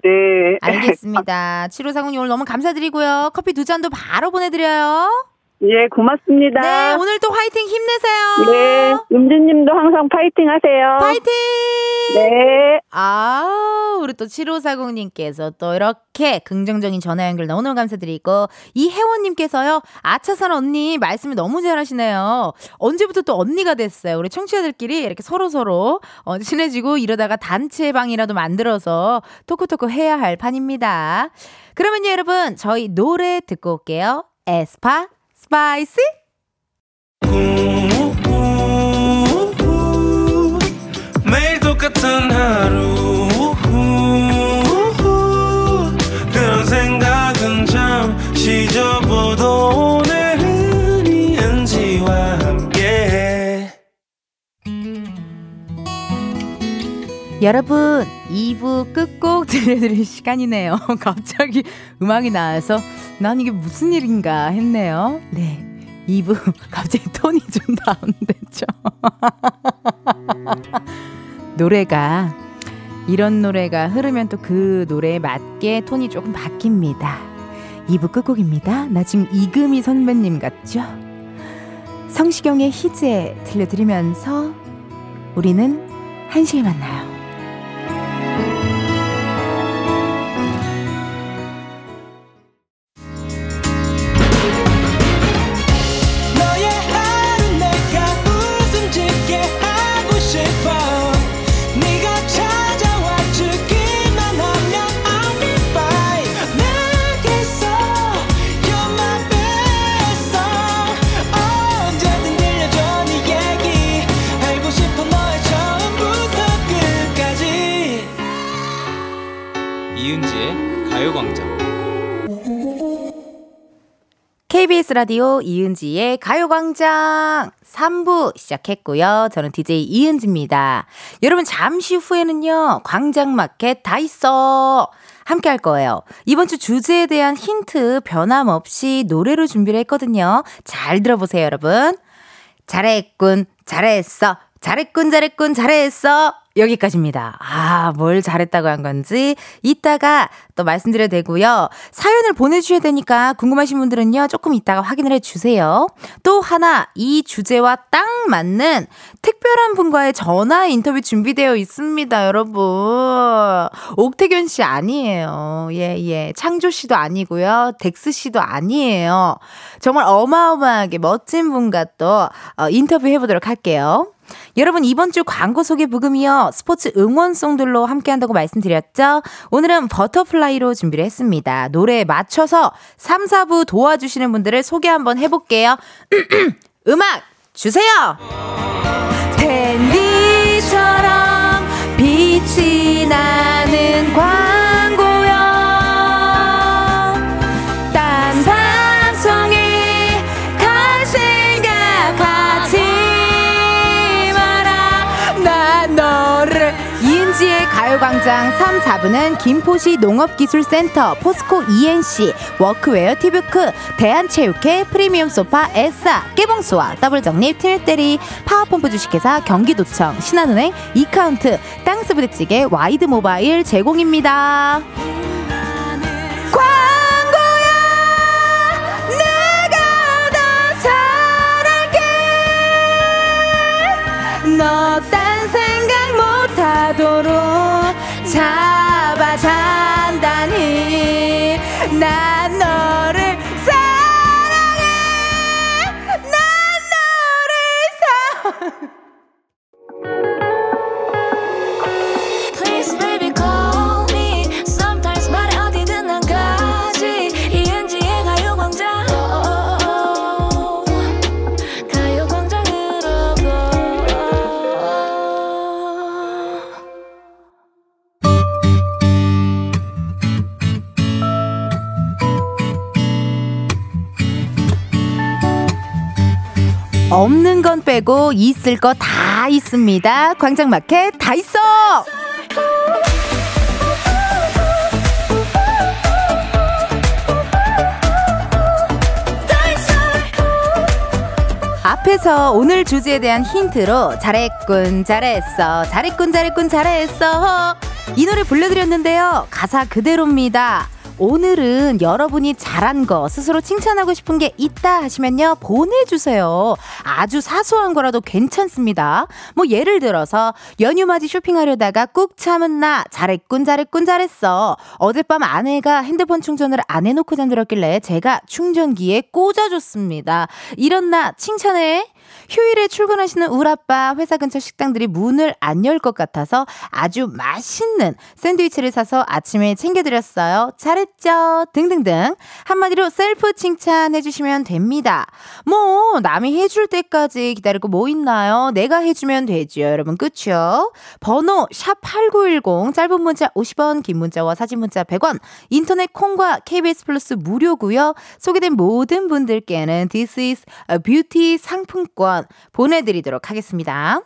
Speaker 3: 네.
Speaker 1: 알겠습니다. 7540님 오늘 너무 감사드리고요. 커피 두 잔도 바로 보내드려요.
Speaker 3: 예, 고맙습니다.
Speaker 1: 네, 오늘 또 화이팅 힘내세요.
Speaker 3: 네, 윤지님도 항상 파이팅 하세요.
Speaker 1: 파이팅!
Speaker 3: 네.
Speaker 1: 아, 우리 또 7540님께서 또 이렇게 긍정적인 전화 연결 너무너무 감사드리고, 이혜원님께서요, 아차산 언니 말씀을 너무 잘하시네요. 언제부터 또 언니가 됐어요. 우리 청취자들끼리 이렇게 서로서로 어, 친해지고 이러다가 단체방이라도 만들어서 토크토크 해야 할 판입니다. 그러면요, 여러분, 저희 노래 듣고 올게요. 에스파, 스파이스?
Speaker 4: 매일 똑같은 하루
Speaker 1: 여러분, 2부 끝곡 <laughs> 들려드릴 시간이네요. <laughs> 갑자기 음악이 나와서 난 이게 무슨 일인가 했네요. 네. 2부 <laughs> 갑자기 톤이 좀 다운됐죠. 노래가 이런 노래가 흐르면 또 그 노래에 맞게 톤이 조금 바뀝니다. 2부 끝곡입니다. 나 지금 이금희 선배님 같죠? 성시경의 희재 들려드리면서 우리는 1시에 만나요. KBS 라디오 이은지의 가요광장 3부 시작했고요. 저는 DJ 이은지입니다. 여러분 잠시 후에는요. 광장마켓 다 있어. 함께 할 거예요. 이번 주 주제에 대한 힌트 변함없이 노래로 준비를 했거든요. 잘 들어보세요, 여러분. 잘했군, 잘했어. 잘했군, 잘했군, 잘했어. 여기까지입니다. 아, 뭘 잘했다고 한 건지 이따가 또 말씀드려도 되고요. 사연을 보내주셔야 되니까 궁금하신 분들은요, 조금 이따가 확인을 해 주세요. 또 하나, 이 주제와 딱 맞는 특별한 분과의 전화 인터뷰 준비되어 있습니다, 여러분. 옥택연 씨 아니에요. 예, 예. 창조 씨도 아니고요. 덱스 씨도 아니에요. 정말 어마어마하게 멋진 분과 또 어, 인터뷰 해보도록 할게요. 여러분 이번 주 광고 소개 부금이요. 스포츠 응원송들로 함께 한다고 말씀드렸죠? 오늘은 버터플라이로 준비를 했습니다. 노래에 맞춰서 3, 4부 도와주시는 분들을 소개 한번 해볼게요. <clears throat> 음악 주세요! 댄디처럼 빛이 나는 광 광장 3, 4부는 김포시 농업기술센터 포스코 E&C 워크웨어 티뷰크 대한체육회 프리미엄 소파 에싸 깨봉수와 더블정립 트일대리 파워펌프 주식회사 경기도청 신한은행 이카운트 땅스부대찌개 와이드 모바일 제공입니다. 광고야! 내가 더 잘할게! 너딴 생각 못하도록 잡아 잔다니 난 너를 사랑해. 난 너를 사랑해 건 빼고 있을 거 다 있습니다. 광장마켓 다 있어. 앞에서 오늘 주제에 대한 힌트로 잘했군 잘했어 잘했군 잘했군 잘했어 이 노래 불러드렸는데요 가사 그대로입니다 오늘은 여러분이 잘한 거, 스스로 칭찬하고 싶은 게 있다 하시면요, 보내주세요. 아주 사소한 거라도 괜찮습니다. 뭐, 예를 들어서, 연휴 맞이 쇼핑하려다가 꾹 참은 나, 잘했군, 잘했군, 잘했어. 어젯밤 아내가 핸드폰 충전을 안 해놓고 잠들었길래 제가 충전기에 꽂아줬습니다. 이런 나 칭찬해. 휴일에 출근하시는 우리 아빠 회사 근처 식당들이 문을 안 열 것 같아서 아주 맛있는 샌드위치를 사서 아침에 챙겨드렸어요. 잘했죠? 등등등. 한마디로 셀프 칭찬해 주시면 됩니다. 뭐, 남이 해줄 때까지 기다리고 뭐 있나요? 내가 해주면 되죠. 여러분, 끝이요. 번호, 샵8910, 짧은 문자 50원, 긴 문자와 사진 문자 100원, 인터넷 콩과 KBS 플러스 무료고요 소개된 모든 분들께는 This is a Beauty 상품 권 보내드리도록 하겠습니다.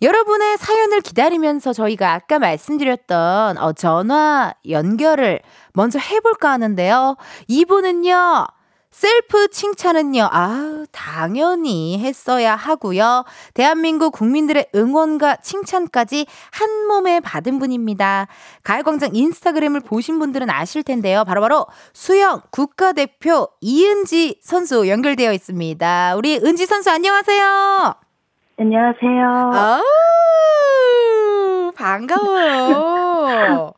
Speaker 1: 여러분의 사연을 기다리면서 저희가 아까 말씀드렸던 어, 전화 연결을 먼저 해볼까 하는데요. 이분은요. 셀프 칭찬은요, 아 당연히 했어야 하고요. 대한민국 국민들의 응원과 칭찬까지 한 몸에 받은 분입니다. 가요광장 인스타그램을 보신 분들은 아실 텐데요. 바로 바로 수영 국가대표 이은지 선수 연결되어 있습니다. 우리 은지 선수 안녕하세요.
Speaker 5: 안녕하세요.
Speaker 1: 아우, 반가워요. <laughs>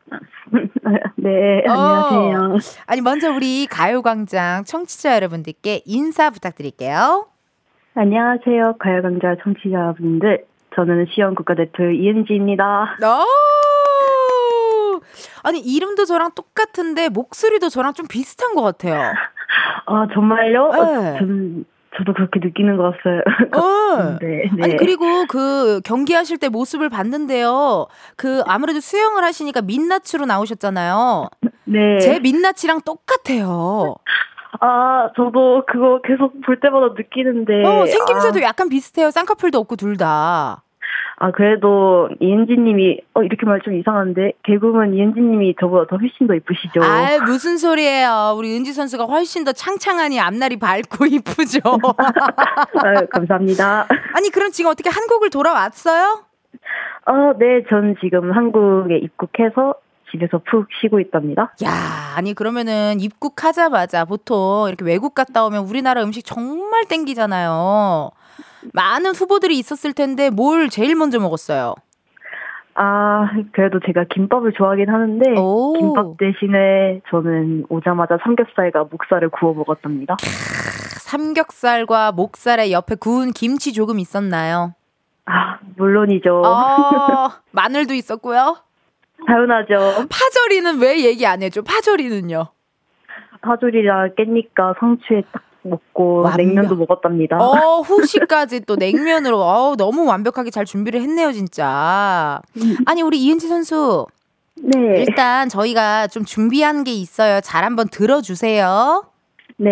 Speaker 5: 네,
Speaker 1: 어.
Speaker 5: 안녕하세요.
Speaker 1: 아니, 먼저 우리 가요광장 청취자 여러분들께 인사 부탁드릴게요.
Speaker 5: 안녕하세요. 가요강좌 청취자분들. 저는 시연 국가대표 이은지입니다.
Speaker 1: 오! 아니, 이름도 저랑 똑같은데, 목소리도 저랑 좀 비슷한 것 같아요. <laughs>
Speaker 5: 아, 정말요? 어,
Speaker 1: 네.
Speaker 5: 전, 저도 그렇게 느끼는 것 같아요. <laughs>
Speaker 1: 어.
Speaker 5: 네, 네.
Speaker 1: 아니, 그리고 그 경기하실 때 모습을 봤는데요. 그 아무래도 수영을 하시니까 민낯으로 나오셨잖아요.
Speaker 5: 네.
Speaker 1: 제 민낯이랑 똑같아요.
Speaker 5: 아, 저도 그거 계속 볼 때마다 느끼는데.
Speaker 1: 어, 생김새도
Speaker 5: 아,
Speaker 1: 약간 비슷해요. 쌍꺼풀도 없고 둘 다.
Speaker 5: 아, 그래도 이은지님이, 어, 이렇게 말 좀 이상한데, 개그우먼 이은지님이 저보다 더 훨씬 더 이쁘시죠?
Speaker 1: 아 무슨 소리예요. 우리 은지 선수가 훨씬 더 창창하니 앞날이 밝고 <laughs> 이쁘죠. <laughs>
Speaker 5: 아유, 감사합니다.
Speaker 1: 아니 그럼 지금 어떻게 한국을 돌아왔어요?
Speaker 5: 어, 네, 전 지금 한국에 입국해서 집에서 푹 쉬고 있답니다.
Speaker 1: 야, 아니 그러면은 입국하자마자 보통 이렇게 외국 갔다 오면 우리나라 음식 정말 땡기잖아요. 많은 후보들이 있었을 텐데 뭘 제일 먼저 먹었어요?
Speaker 5: 아, 그래도 제가 김밥을 좋아하긴 하는데,
Speaker 1: 오.
Speaker 5: 김밥 대신에 저는 오자마자 삼겹살과 목살을 구워 먹었답니다.
Speaker 1: 삼겹살과 목살에 옆에 구운 김치 조금 있었나요?
Speaker 5: 아, 물론이죠.
Speaker 1: 어, <laughs> 마늘도 있었고요.
Speaker 5: 당연하죠.
Speaker 1: 파절이는 왜 얘기 안 해줘? 파절이는요?
Speaker 5: 파절이랑 깻잎과 상추에 딱 먹고
Speaker 1: 완벽.
Speaker 5: 냉면도 먹었답니다.
Speaker 1: 어, <laughs> 후식까지 또 냉면으로, 어우, 너무 완벽하게 잘 준비를 했네요, 진짜. 아니, 우리 이은지 선수.
Speaker 5: 네.
Speaker 1: 일단 저희가 좀 준비한 게 있어요. 잘 한번 들어 주세요.
Speaker 5: 네.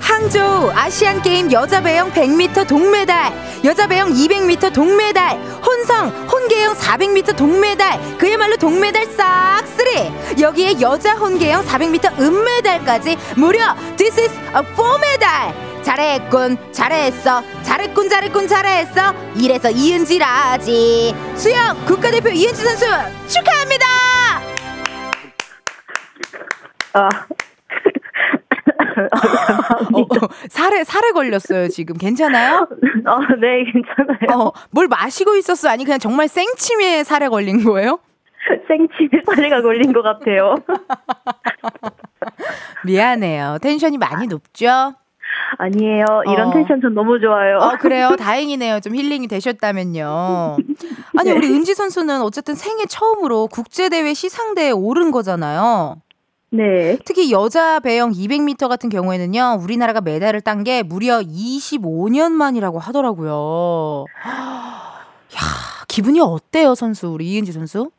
Speaker 1: 항저우 아시안 게임 여자 배영 100m 동메달, 여자 배영 200m 동메달, 혼성 혼계영 400m 동메달, 그야말로 동메달 싹쓸이. 여기에 여자 혼계영 400m 은메달까지 무려 This is a four 메달. 잘했군, 잘했어, 잘했군, 잘했군, 잘했어. 이래서 이은지라지. 수영 국가대표 이은지 선수 축하합니다.
Speaker 5: 아. <laughs>
Speaker 1: 어, 어, 살에 살에 걸렸어요 지금 괜찮아요?
Speaker 5: 아, 네, 괜찮아요.
Speaker 1: 어, 뭘 마시고 있었어? 아니 그냥 정말 생치매에 살에 걸린 거예요?
Speaker 5: 생치에 사례가 걸린 것 같아요. <laughs>
Speaker 1: 미안해요. 텐션이 많이 높죠?
Speaker 5: 아니에요. 이런
Speaker 1: 어.
Speaker 5: 텐션 전 너무 좋아요.
Speaker 1: 어, 그래요. 다행이네요. 좀 힐링이 되셨다면요. 아니, 우리 은지 선수는 어쨌든 생애 처음으로 국제대회 시상대에 오른 거잖아요.
Speaker 5: 네.
Speaker 1: 특히 여자 배영 200m 같은 경우에는요, 우리나라가 메달을 딴 게 무려 25년 만이라고 하더라고요. <gasps> 야, 기분이 어때요, 선수? 우리 이은지 선수?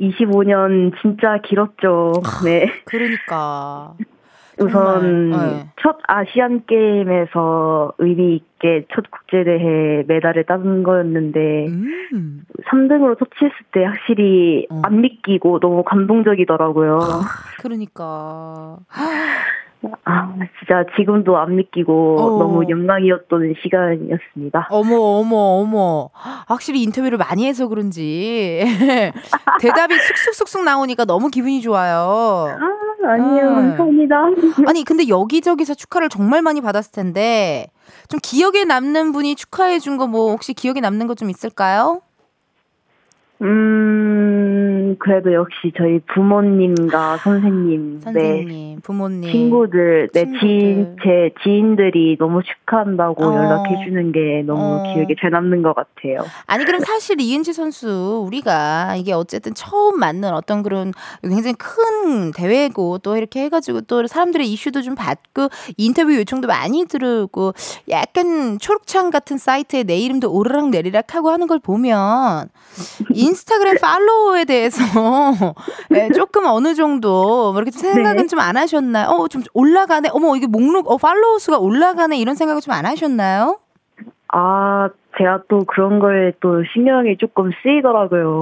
Speaker 5: 25년 진짜 길었죠. 네.
Speaker 1: 그러니까. <laughs>
Speaker 5: 우선
Speaker 1: 네.
Speaker 5: 첫 아시안 게임에서 의미 있게 첫 국제 대회 메달을 딴 거였는데
Speaker 1: 음.
Speaker 5: 3등으로 터치했을 때 확실히
Speaker 1: 어.
Speaker 5: 안 믿기고 너무 감동적이더라고요.
Speaker 1: 그러니까.
Speaker 5: 아, 진짜 지금도 안 믿기고
Speaker 1: 어.
Speaker 5: 너무 영광이었던 시간이었습니다.
Speaker 1: 어머, 어머, 어머. 확실히 인터뷰를 많이 해서 그런지 <laughs> 대답이 쑥쑥쑥쑥 나오니까 너무 기분이 좋아요.
Speaker 5: 아, 아니요,
Speaker 1: 음.
Speaker 5: 감사합니다. <laughs>
Speaker 1: 아니, 근데 여기저기서 축하를 정말 많이 받았을 텐데 좀 기억에 남는 분이 축하해 준 거 뭐 혹시 기억에 남는 거 좀 있을까요?
Speaker 5: 음, 그래도 역시 저희 부모님과 선생님, 네,
Speaker 1: 선생님, 부모님.
Speaker 5: 친구들, 네,
Speaker 1: 친구들.
Speaker 5: 지인, 제 지인들이 너무 축하한다고
Speaker 1: 어.
Speaker 5: 연락해주는 게 너무
Speaker 1: 어.
Speaker 5: 기억에 잘 남는 것 같아요.
Speaker 1: 아니 그럼 사실 이은지 선수 우리가 이게 어쨌든 처음 맞는 어떤 그런 굉장히 큰 대회고 또 이렇게 해가지고 또 사람들의 이슈도 좀 받고 인터뷰 요청도 많이 들어오고 약간 초록창 같은 사이트에 내 이름도 오르락 내리락 하고 하는 걸 보면 <laughs> 인스타그램 팔로워에 대해서 예, <laughs> 조금 어느 정도 뭐 이렇게 좀 생각은
Speaker 5: 네.
Speaker 1: 좀안 하셨나요? 어 좀 올라가네. 어머 이게 목록 어 팔로워 수가 올라가네 이런 생각을 좀 안 하셨나요?
Speaker 5: 아, 제가 또 그런 거에 또 신경이 조금 쓰이더라고요.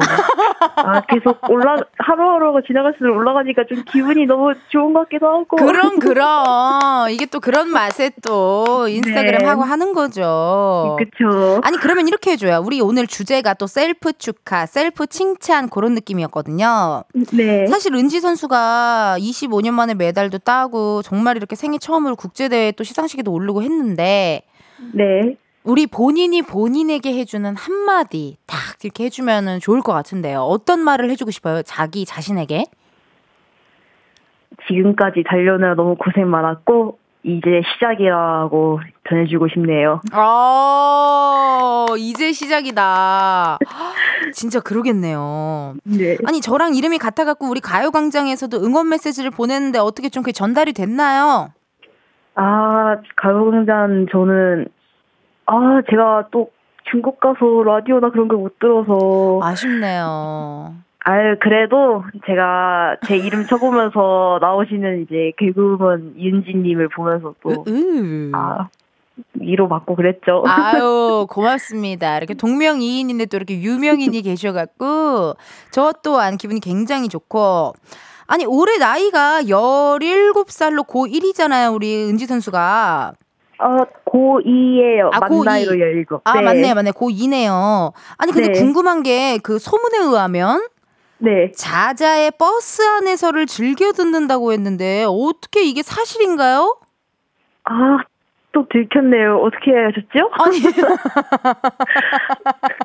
Speaker 5: 아, 계속 올라, 하루하루가 지나갈수록 올라가니까 좀 기분이 너무 좋은 것 같기도 하고.
Speaker 1: 그럼 그럼 이게 또 그런 맛에 또 인스타그램
Speaker 5: 네.
Speaker 1: 하고 하는 거죠.
Speaker 5: 그쵸.
Speaker 1: 아니 그러면 이렇게 해줘요. 우리 오늘 주제가 또 셀프 축하, 셀프 칭찬 그런 느낌이었거든요.
Speaker 5: 네.
Speaker 1: 사실 은지 선수가 25년 만에 메달도 따고 정말 이렇게 생애 처음으로 국제대회 또 시상식에도 오르고 했는데
Speaker 5: 네.
Speaker 1: 우리 본인이 본인에게 해주는 한마디 딱 이렇게 해주면은 좋을 것 같은데요. 어떤 말을 해주고 싶어요? 자기 자신에게?
Speaker 5: 지금까지 달려느라 너무 고생 많았고, 이제 시작이라고 전해주고 싶네요.
Speaker 1: 어, 이제 시작이다. 진짜 그러겠네요.
Speaker 5: 네.
Speaker 1: 아니, 저랑 이름이 같아갖고 우리 가요광장에서도 응원 메시지를 보냈는데 어떻게 좀 그게 전달이 됐나요?
Speaker 5: 아, 가요광장 저는, 아, 제가 또 중국 가서 라디오나 그런 걸 못 들어서.
Speaker 1: 아쉽네요.
Speaker 5: 아유, 그래도 제가 제 이름 쳐보면서 나오시는 이제 개그우먼 이은지님을 보면서 또,
Speaker 1: 으.
Speaker 5: 아, 위로받고 그랬죠.
Speaker 1: 아유, <laughs> 고맙습니다. 이렇게 동명이인인데 또 이렇게 유명인이 계셔갖고, 저 또한 기분이 굉장히 좋고, 아니, 올해 나이가 17살로 고1이잖아요, 우리 은지 선수가.
Speaker 5: 어, 고2예요.
Speaker 1: 아,
Speaker 5: 만
Speaker 1: 고2.
Speaker 5: 나이로 17.
Speaker 1: 아,
Speaker 5: 네.
Speaker 1: 맞네요, 맞네. 고2네요. 아니, 근데
Speaker 5: 네.
Speaker 1: 궁금한 게 그 소문에 의하면
Speaker 5: 네.
Speaker 1: 자자의 버스 안에서를 즐겨 듣는다고 했는데, 어떻게 이게 사실인가요?
Speaker 5: 아, 또 들켰네요. 어떻게 하셨죠?
Speaker 1: 아니. <laughs> <laughs>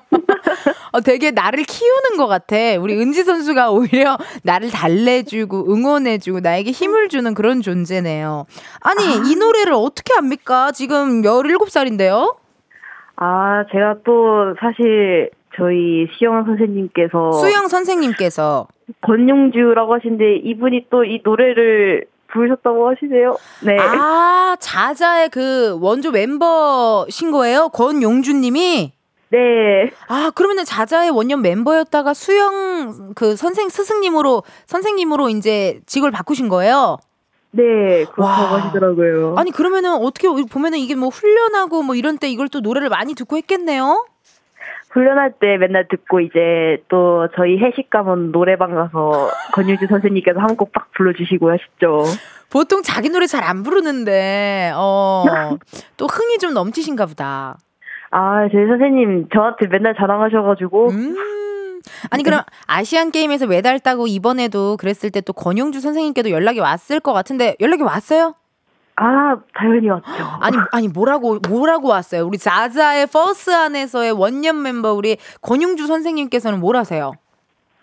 Speaker 1: 어, 되게 나를 키우는 것 같아. 우리 은지 선수가 오히려 나를 달래주고 응원해주고 나에게 힘을 주는 그런 존재네요. 아니, 이 노래를 어떻게 합니까? 지금 17살인데요?
Speaker 5: 아, 제가 또 사실 저희 시영 선생님께서
Speaker 1: 수영 선생님께서.
Speaker 5: 권용주라고 하시는데 이분이 또 이 노래를 부르셨다고 하시네요. 네.
Speaker 1: 아, 자자의 그 원조 멤버신 거예요? 권용주님이?
Speaker 5: 네.
Speaker 1: 아, 그러면은 자자의 원년 멤버였다가 수영 그 선생 스승님으로 선생님으로 이제 직을 바꾸신 거예요?
Speaker 5: 네, 그렇다고
Speaker 1: 와.
Speaker 5: 하시더라고요.
Speaker 1: 아니 그러면은 어떻게 보면은 이게 뭐 훈련하고 뭐 이런 때 이걸 또 노래를 많이 듣고 했겠네요.
Speaker 5: 훈련할 때 맨날 듣고 이제 또 저희 회식 가면 노래방 가서 권유주 선생님께서 한 곡 딱 불러주시고 하시죠.
Speaker 1: 보통 자기 노래 잘 안 부르는데 <laughs> 어또 흥이 좀 넘치신가 보다.
Speaker 5: 아, 저희 선생님 저한테 맨날 자랑하셔가지고
Speaker 1: 음. 아니 그럼 아시안 게임에서 메달 따고 이번에도 그랬을 때 또 권용주 선생님께도 연락이 왔을 것 같은데 연락이 왔어요?
Speaker 5: 아, 당연히 왔죠.
Speaker 1: 아니 아니 뭐라고 뭐라고 왔어요? 우리 자자의 퍼스 안에서의 원년 멤버 우리 권용주 선생님께서는 뭘 하세요?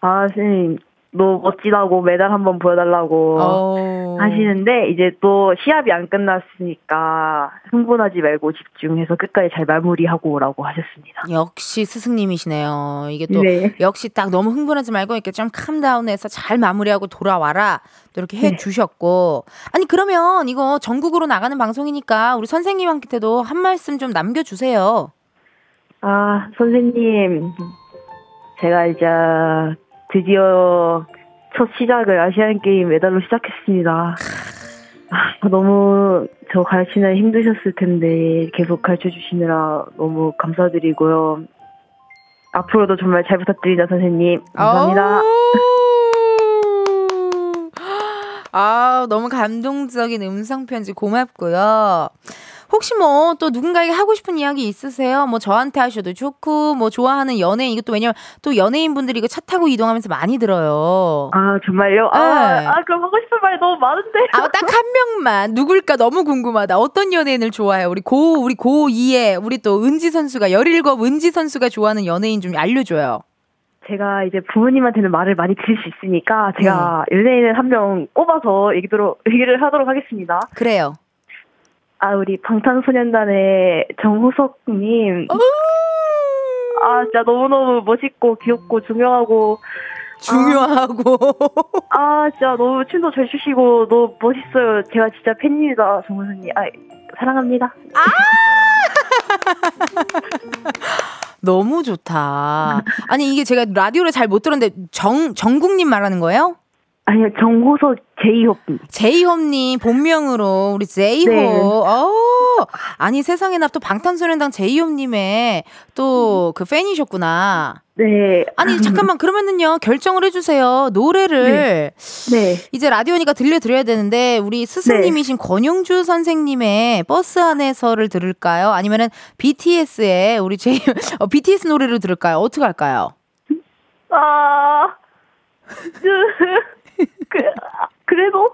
Speaker 5: 아, 선생님 너 멋지다고 메달 한번 보여달라고
Speaker 1: 어.
Speaker 5: 하시는데 이제 또 시합이 안 끝났으니까 흥분하지 말고 집중해서 끝까지 잘 마무리하고 오라고 하셨습니다.
Speaker 1: 역시 스승님이시네요. 이게 또
Speaker 5: 네.
Speaker 1: 역시 딱 너무 흥분하지 말고 이렇게 좀 캄다운해서 잘 마무리하고 돌아와라. 또 이렇게 해 주셨고. 아니 그러면 이거 전국으로 나가는 방송이니까 우리 선생님한테도 한 말씀 좀 남겨 주세요.
Speaker 5: 아, 선생님. 제가 이제 드디어 첫 시작을 아시안 게임 메달로 시작했습니다. 아, 너무 저 가르치느라 힘드셨을 텐데 계속 가르쳐 주시느라 너무 감사드리고요. 앞으로도 정말 잘 부탁드립니다, 선생님. 감사합니다.
Speaker 1: 아, 너무 감동적인 음성 편지 고맙고요. 혹시 뭐 또 누군가에게 하고 싶은 이야기 있으세요? 뭐 저한테 하셔도 좋고 뭐 좋아하는 연예인 이것도 왜냐면 또 연예인분들이 이거 차 타고 이동하면서 많이 들어요.
Speaker 5: 아, 정말요?
Speaker 1: 네.
Speaker 5: 아, 아, 그럼 하고 싶은 말 너무 많은데.
Speaker 1: 아, 딱 한 명만 누굴까 너무 궁금하다. 어떤 연예인을 좋아해요? 우리 고 우리 고 2에 우리 또 은지 선수가 17 은지 선수가 좋아하는 연예인 좀 알려줘요.
Speaker 5: 제가 이제 부모님한테는 말을 많이 드릴 수 있으니까 제가 연예인을 한 명 꼽아서 얘기도록, 얘기를 하도록 하겠습니다.
Speaker 1: 그래요.
Speaker 5: 아, 우리 방탄소년단의 정호석님. 아, 진짜 너무너무 멋있고 귀엽고 중요하고.
Speaker 1: 중요하고. <laughs>
Speaker 5: 아, 진짜 너무 춤도 잘 추시고 너무 멋있어요. 제가 진짜 팬입니다, 정호석님. 아, 사랑합니다. <laughs>
Speaker 1: 너무 좋다. 아니 이게 제가 라디오를 잘 못 들었는데 정 정국님 말하는 거예요?
Speaker 5: 아니요, 정호석 제이홉님.
Speaker 1: 제이홉님 본명으로 우리 제이홉.
Speaker 5: 네.
Speaker 1: 어 아니 세상에나 또 방탄소년단 제이홉님의 또그 팬이셨구나.
Speaker 5: 네.
Speaker 1: 아니 잠깐만 그러면은요 결정을 해주세요 노래를
Speaker 5: 네.
Speaker 1: 이제 라디오니까 들려드려야 되는데 우리 스승님이신 권영주 선생님의 버스 안에서를 들을까요? 아니면은 BTS의 우리 제이 어, BTS 노래를 들을까요? 어떻게 할까요?
Speaker 5: 아, 그, 그, 아, 그래도,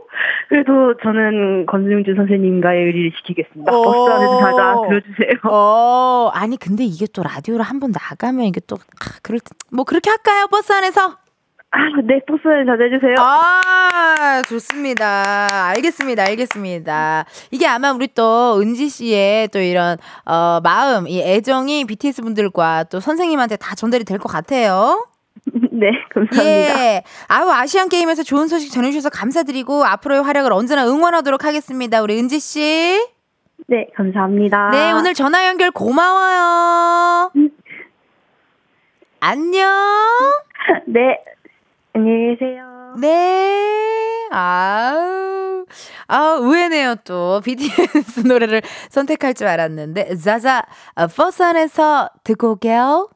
Speaker 5: 그래도 저는 권승주 선생님과의 의리를 지키겠습니다.
Speaker 1: 오.
Speaker 5: 버스 안에서 자자 들어주세요.
Speaker 1: 어 아니 근데 이게 또 라디오를 한 번 나가면 이게 또 아, 그럴 때- 뭐 그렇게 할까요 버스 안에서?
Speaker 5: 아, 네, 버스 안에 자자 해주세요.
Speaker 1: 아, 좋습니다. 알겠습니다. 알겠습니다. 이게 아마 우리 또 은지 씨의 또 이런 어 마음, 이 애정이 BTS 분들과 또 선생님한테 다 전달이 될 것 같아요. <laughs>
Speaker 5: 네, 감사합니다.
Speaker 1: 예. 아우 아시안 게임에서 좋은 소식 전해 주셔서 감사드리고 앞으로의 활약을 언제나 응원하도록 하겠습니다. 우리 은지 씨.
Speaker 5: 네, 감사합니다.
Speaker 1: 네, 오늘 전화 연결 고마워요. <laughs> 안녕.
Speaker 5: 네, 안녕히 계세요.
Speaker 1: 네. 아우. 아, 의외네요, 또. BTS 노래를 선택할 줄 알았는데. 자자, 어, 버스 안에서 듣고 올게요.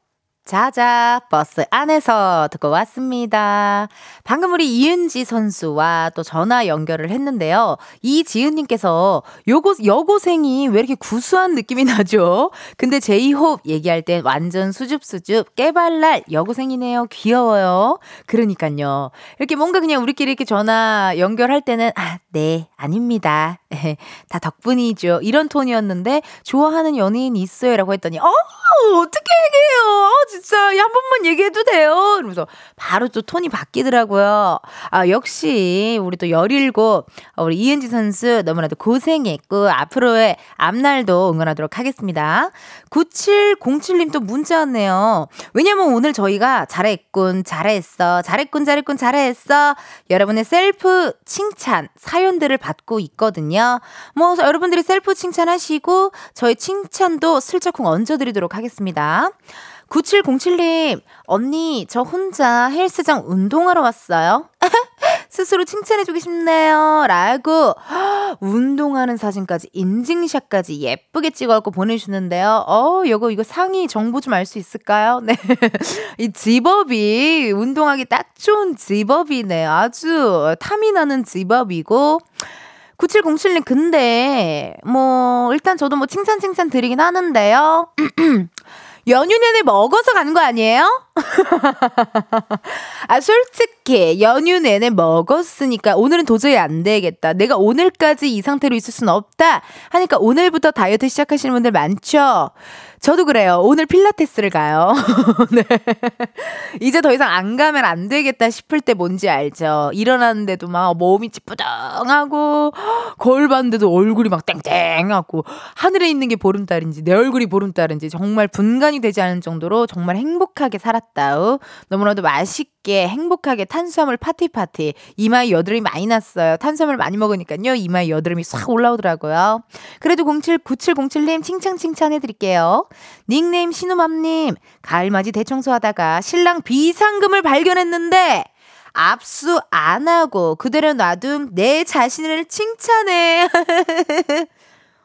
Speaker 1: 자자, 버스 안에서 듣고 왔습니다. 방금 우리 이은지 선수와 또 전화 연결을 했는데요. 이지은님께서 요고, 여고생이 왜 이렇게 구수한 느낌이 나죠? 근데 제이홉 얘기할 땐 완전 수줍수줍 깨발랄 여고생이네요. 귀여워요. 그러니까요. 이렇게 뭔가 그냥 우리끼리 이렇게 전화 연결할 때는, 아, 네, 아닙니다. <laughs> 다 덕분이죠. 이런 톤이었는데, 좋아하는 연예인 있어요? 라고 했더니, 어, 어떻게 얘기해요? 어, 진짜, 한 번만 얘기해도 돼요? 이러면서 바로 또 톤이 바뀌더라고요. 아, 역시, 우리 또 17, 어, 우리 이은지 선수 너무나도 고생했고, 앞으로의 앞날도 응원하도록 하겠습니다. 9707님 또 문자 왔네요. 왜냐면 오늘 저희가 잘했군, 잘했어, 잘했군, 잘했군, 잘했어. 여러분의 셀프 칭찬, 사연들을 받고 있거든요. 뭐, 여러분들이 셀프 칭찬하시고, 저희 칭찬도 슬쩍쿵 얹어드리도록 하겠습니다. 9707님, 언니, 저 혼자 헬스장 운동하러 왔어요. <laughs> 스스로 칭찬해주고 싶네요. 라고, <gasps> 운동하는 사진까지, 인증샷까지 예쁘게 찍어갖고 보내주시는데요. 어, 요거, 이거 상의 정보 좀 알 수 있을까요? 네. <laughs> 이 집업이, 운동하기 딱 좋은 집업이네. 아주 탐이 나는 집업이고, 9707님, 근데, 뭐, 일단 저도 뭐 칭찬 칭찬 드리긴 하는데요. <clears throat> 연휴 내내 먹어서 가는 거 아니에요? <laughs> 아, 솔직히, 연휴 내내 먹었으니까 오늘은 도저히 안 되겠다. 내가 오늘까지 이 상태로 있을 순 없다. 하니까 오늘부터 다이어트 시작하시는 분들 많죠? 저도 그래요. 오늘 필라테스를 가요. <laughs> 네. 이제 더 이상 안 가면 안 되겠다 싶을 때 뭔지 알죠? 일어나는데도 막 몸이 찌뿌둥하고, 거울 봤는데도 얼굴이 막 땡땡하고, 하늘에 있는 게 보름달인지, 내 얼굴이 보름달인지, 정말 분간이 되지 않을 정도로 정말 행복하게 살았다우. 너무나도 맛있게, 행복하게 탄수화물 파티 파티. 이마에 여드름이 많이 났어요. 탄수화물 많이 먹으니까요. 이마에 여드름이 싹 올라오더라고요. 그래도 07, 9707님 칭찬 칭찬해 드릴게요. 닉네임 신우맘님, 가을맞이 대청소하다가 신랑 비상금을 발견했는데, 압수 안 하고 그대로 놔둔 내 자신을 칭찬해. <laughs>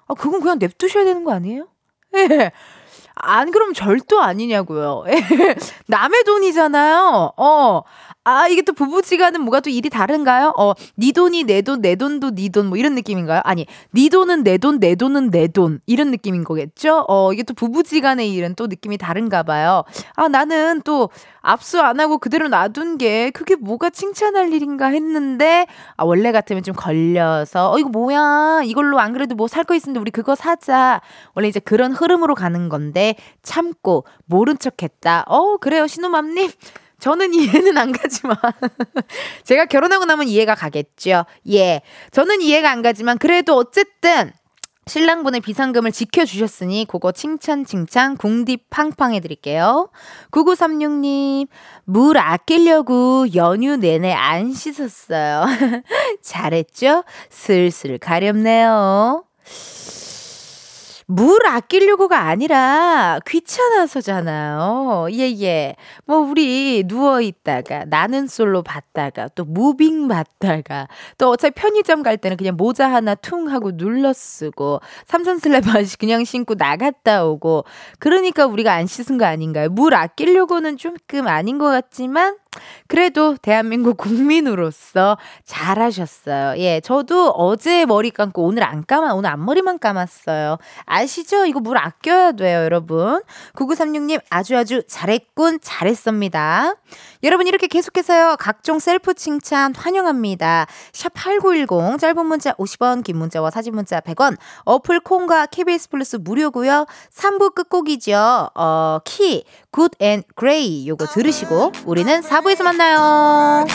Speaker 1: 아, 그건 그냥 냅두셔야 되는 거 아니에요? 예. 안 그러면 절도 아니냐고요. 예. <laughs> 남의 돈이잖아요. 어. 아, 이게 또 부부지간은 뭐가 또 일이 다른가요? 어, 니 돈이 내 돈, 내 돈도 니 돈, 뭐 이런 느낌인가요? 아니, 니 돈은 내 돈, 내 돈은 내 돈. 이런 느낌인 거겠죠? 어, 이게 또 부부지간의 일은 또 느낌이 다른가 봐요. 아, 나는 또 압수 안 하고 그대로 놔둔 게 그게 뭐가 칭찬할 일인가 했는데, 아, 원래 같으면 좀 걸려서, 어, 이거 뭐야. 이걸로 안 그래도 뭐 살 거 있는데 우리 그거 사자. 원래 이제 그런 흐름으로 가는 건데, 참고, 모른 척 했다. 어, 그래요, 신우맘님. 저는 이해는 안 가지만 <laughs> 제가 결혼하고 나면 이해가 가겠죠. 예. 저는 이해가 안 가지만 그래도 어쨌든 신랑분의 비상금을 지켜주셨으니 그거 칭찬 칭찬 궁디 팡팡 해드릴게요. 9936님 물 아끼려고 연휴 내내 안 씻었어요. <laughs> 잘했죠? 슬슬 가렵네요. 물 아끼려고가 아니라 귀찮아서잖아요. 예, 예. 뭐, 우리 누워있다가, 나는 솔로 봤다가, 또 무빙 봤다가, 또 어차피 편의점 갈 때는 그냥 모자 하나 퉁 하고 눌러 쓰고, 삼선 슬래바시 그냥 신고 나갔다 오고, 그러니까 우리가 안 씻은 거 아닌가요? 물 아끼려고는 조금 아닌 것 같지만, 그래도 대한민국 국민으로서 잘하셨어요. 예, 저도 어제 머리 감고 오늘 안 감아, 오늘 앞머리만 감았어요. 아시죠? 이거 물 아껴야 돼요, 여러분. 9936님 아주 아주 잘했군, 잘했습니다. 여러분 이렇게 계속해서요. 각종 셀프 칭찬 환영합니다. 샵8910 짧은 문자 50원, 긴 문자와 사진 문자 100원. 어플 콩과 KBS 플러스 무료고요. 3부 끝곡이죠. 어, 키 굿앤 그레이 요거 들으시고 우리는 4부에서 만나요.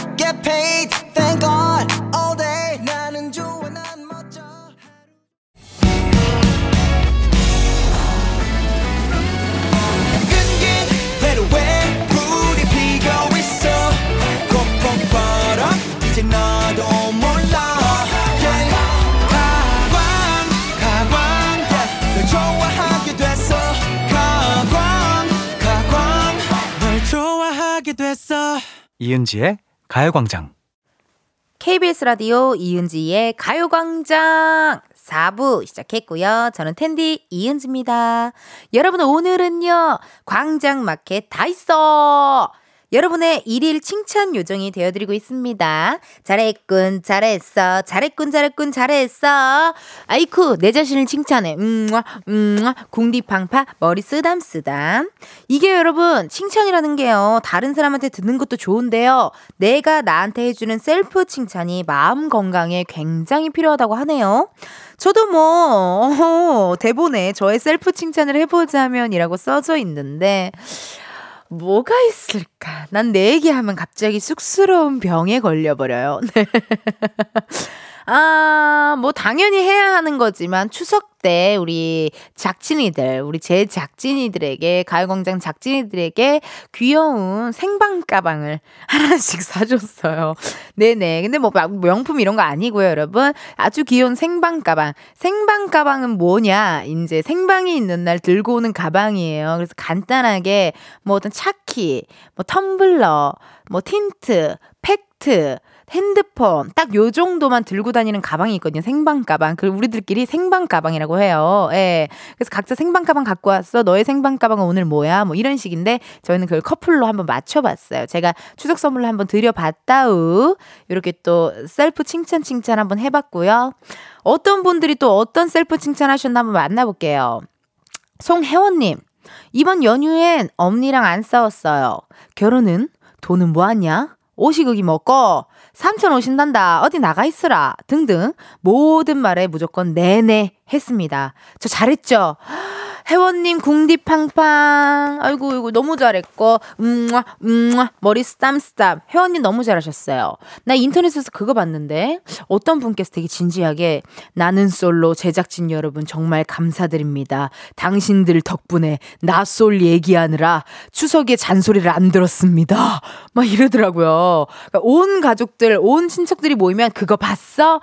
Speaker 4: 됐어.
Speaker 6: 이은지의 가요광장.
Speaker 1: KBS 라디오 이은지의 가요광장 4부 시작했고요. 저는 텐디 이은지입니다. 여러분 오늘은요. 광장 마켓 다 있어. 여러분의 일일 칭찬 요정이 되어드리고 있습니다. 잘했군, 잘했어, 잘했군, 잘했군, 잘했어. 아이쿠, 내 자신을 칭찬해. 음, 음, 궁디팡파, 머리 쓰담쓰담. 이게 여러분, 칭찬이라는 게요. 다른 사람한테 듣는 것도 좋은데요. 내가 나한테 해주는 셀프 칭찬이 마음 건강에 굉장히 필요하다고 하네요. 저도 뭐, 어허, 대본에 저의 셀프 칭찬을 해보자면이라고 써져 있는데, 뭐가 있을까? 난 내 얘기하면 갑자기 쑥스러운 병에 걸려버려요. <laughs> 네. 아, 뭐, 당연히 해야 하는 거지만, 추석 때 우리 작진이들, 우리 제 작진이들에게, 가요광장 작진이들에게 귀여운 생방 가방을 <laughs> 하나씩 사줬어요. 네네. 근데 뭐, 막 명품 이런 거 아니고요, 여러분. 아주 귀여운 생방 가방. 생방 가방은 뭐냐? 이제 생방이 있는 날 들고 오는 가방이에요. 그래서 간단하게, 뭐 어떤 차키, 뭐 텀블러, 뭐 틴트, 팩트, 핸드폰 딱 요 정도만 들고 다니는 가방이 있거든요. 생방 가방. 그 우리들끼리 생방 가방이라고 해요. 예. 그래서 각자 생방 가방 갖고 왔어. 너의 생방 가방은 오늘 뭐야? 뭐 이런 식인데 저희는 그걸 커플로 한번 맞춰 봤어요. 제가 추석 선물로 한번 드려 봤다우. 이렇게 또 셀프 칭찬 칭찬 한번 해 봤고요. 어떤 분들이 또 어떤 셀프 칭찬 하셨나 한번 만나 볼게요. 송혜원 님. 이번 연휴엔 엄니랑 안 싸웠어요. 결혼은 돈은 뭐하냐? 오시국이 먹고 삼천 오신단다 어디 나가 있으라 등등 모든 말에 무조건 네네 했습니다. 저 잘했죠? 혜원님 궁디팡팡 아이고 이거 너무 잘했고 음아 음아 머리 스담스담 혜원님 너무 잘하셨어요. 나 인터넷에서 그거 봤는데 어떤 분께서 되게 진지하게 나는 솔로 제작진 여러분 정말 감사드립니다. 당신들 덕분에 나 솔 얘기하느라 추석에 잔소리를 안 들었습니다. 막 이러더라고요. 그러니까 온 가족들 온 친척들이 모이면 그거 봤어?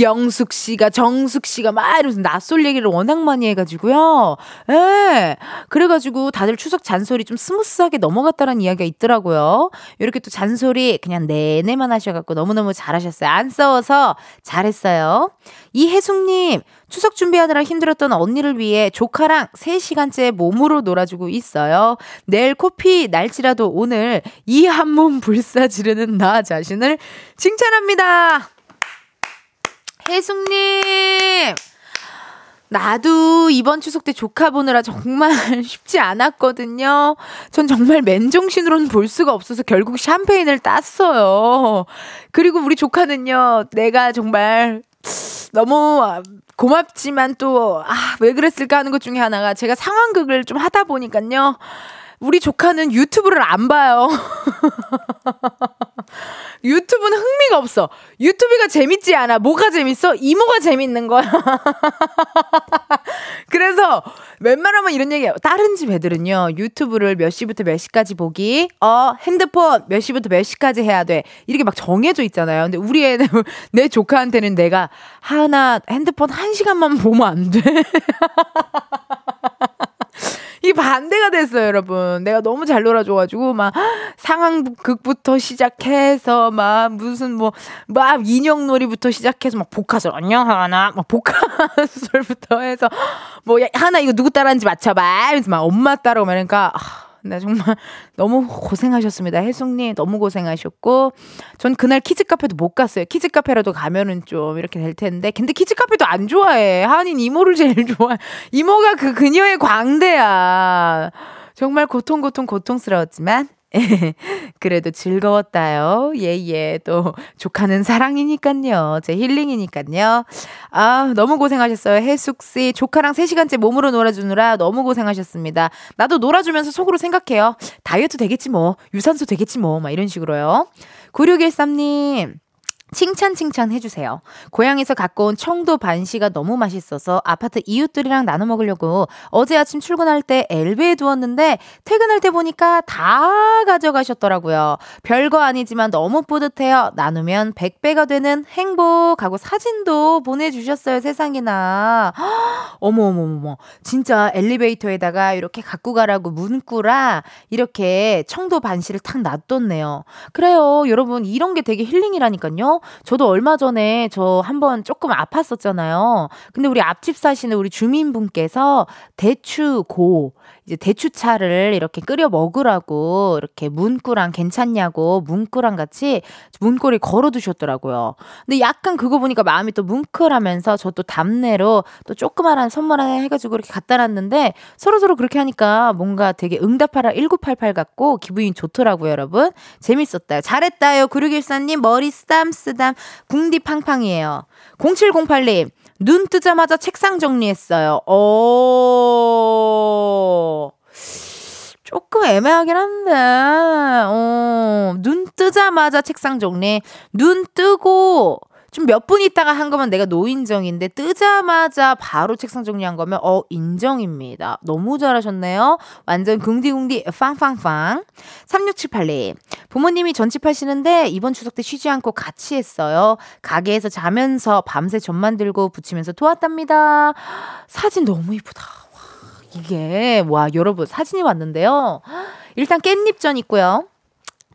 Speaker 1: 영숙 씨가 정숙 씨가 막 이러면서 나솔 얘기를 워낙 많이 해가지고요. 예. 그래가지고 다들 추석 잔소리 좀 스무스하게 넘어갔다는 이야기가 있더라고요. 이렇게 또 잔소리 그냥 내내만 하셔갖고 너무너무 잘하셨어요. 안 싸워서 잘했어요. 이혜숙님, 추석 준비하느라 힘들었던 언니를 위해 조카랑 3시간째 몸으로 놀아주고 있어요. 내일 코피 날지라도 오늘 이 한 몸 불사 지르는 나 자신을 칭찬합니다. 혜숙님! 나도 이번 추석 때 조카 보느라 정말 <laughs> 쉽지 않았거든요. 전 정말 맨정신으로는 볼 수가 없어서 결국 샴페인을 땄어요. 그리고 우리 조카는요, 내가 정말 너무 고맙지만 또, 아, 왜 그랬을까 하는 것 중에 하나가 제가 상황극을 좀 하다 보니까요. 우리 조카는 유튜브를 안 봐요. <laughs> 유튜브는 흥미가 없어. 유튜브가 재밌지 않아. 뭐가 재밌어? 이모가 재밌는 거야. <laughs> 그래서 웬만하면 이런 얘기해요. 다른 집 애들은요. 유튜브를 몇 시부터 몇 시까지 보기. 어, 핸드폰 몇 시부터 몇 시까지 해야 돼. 이렇게 막 정해져 있잖아요. 근데 우리 애는 <laughs> 내 조카한테는 내가 하나 핸드폰 한 시간만 보면 안 돼. 이 반대가 됐어요, 여러분. 내가 너무 잘 놀아줘가지고, 막, 상황극부터 시작해서, 막, 무슨, 뭐, 막, 인형놀이부터 시작해서, 막, 복화술, 안녕 하나, 막, 복화술부터 해서, 뭐, 야, 하나 이거 누구 따라하는지 맞춰봐. 이러면서 막, 엄마 따라오면, 그러니까, 아, 나 정말 <laughs> 너무 고생하셨습니다. 혜숙님 너무 고생하셨고 전 그날 키즈 카페도 못 갔어요. 키즈 카페라도 가면은 좀 이렇게 될 텐데 근데 키즈 카페도 안 좋아해. 하인 이모를 제일 <laughs> 좋아해. 이모가 그 그녀의 광대야. 정말 고통 고통 고통스러웠지만 <laughs> 그래도 즐거웠다요. 예, 예. 또, 조카는 사랑이니까요. 제 힐링이니까요. 아, 너무 고생하셨어요. 혜숙씨. 조카랑 3시간째 몸으로 놀아주느라 너무 고생하셨습니다. 나도 놀아주면서 속으로 생각해요. 다이어트 되겠지 뭐. 유산소 되겠지 뭐. 막 이런 식으로요. 9613님. 칭찬 칭찬 해주세요. 고향에서 갖고 온 청도 반시가 너무 맛있어서 아파트 이웃들이랑 나눠 먹으려고 어제 아침 출근할 때 엘베에 두었는데 퇴근할 때 보니까 다 가져가셨더라고요. 별거 아니지만 너무 뿌듯해요. 나누면 100배가 되는 행복하고 사진도 보내주셨어요. 세상에나. <gasps> 어머 어머 어머 진짜 엘리베이터에다가 이렇게 갖고 가라고 문구라 이렇게 청도 반시를 탁 놔뒀네요. 그래요. 여러분 이런 게 되게 힐링이라니까요. 저도 얼마 전에 저 한번 조금 아팠었잖아요. 근데 우리 앞집 사시는 우리 주민분께서 대추고 이제 대추차를 이렇게 끓여 먹으라고 이렇게 문구랑 괜찮냐고 문구랑 같이 문고리 걸어 두셨더라고요. 근데 약간 그거 보니까 마음이 또 뭉클하면서 저도 답내로 또 조그마한 선물 하나 해가지고 이렇게 갖다 놨는데 서로서로 그렇게 하니까 뭔가 되게 응답하라 1988 같고 기분이 좋더라고요, 여러분. 재밌었다요. 잘했다요. 9614님 머리 쓰담 쓰담 궁디팡팡이에요. 0708님 눈 뜨자마자 책상 정리했어요. 오. 조금 애매하긴 한데, 어, 눈 뜨자마자 책상 정리. 눈 뜨고, 좀 몇 분 있다가 한 거면 내가 노인정인데, 뜨자마자 바로 책상 정리한 거면, 어, 인정입니다. 너무 잘하셨네요. 완전 궁디궁디, 빵빵빵. 3678님. 부모님이 전집하시는데, 이번 추석 때 쉬지 않고 같이 했어요. 가게에서 자면서 밤새 전 만들고 붙이면서 도왔답니다. 사진 너무 이쁘다. 이게 와 여러분 사진이 왔는데요. 일단 깻잎전 있고요.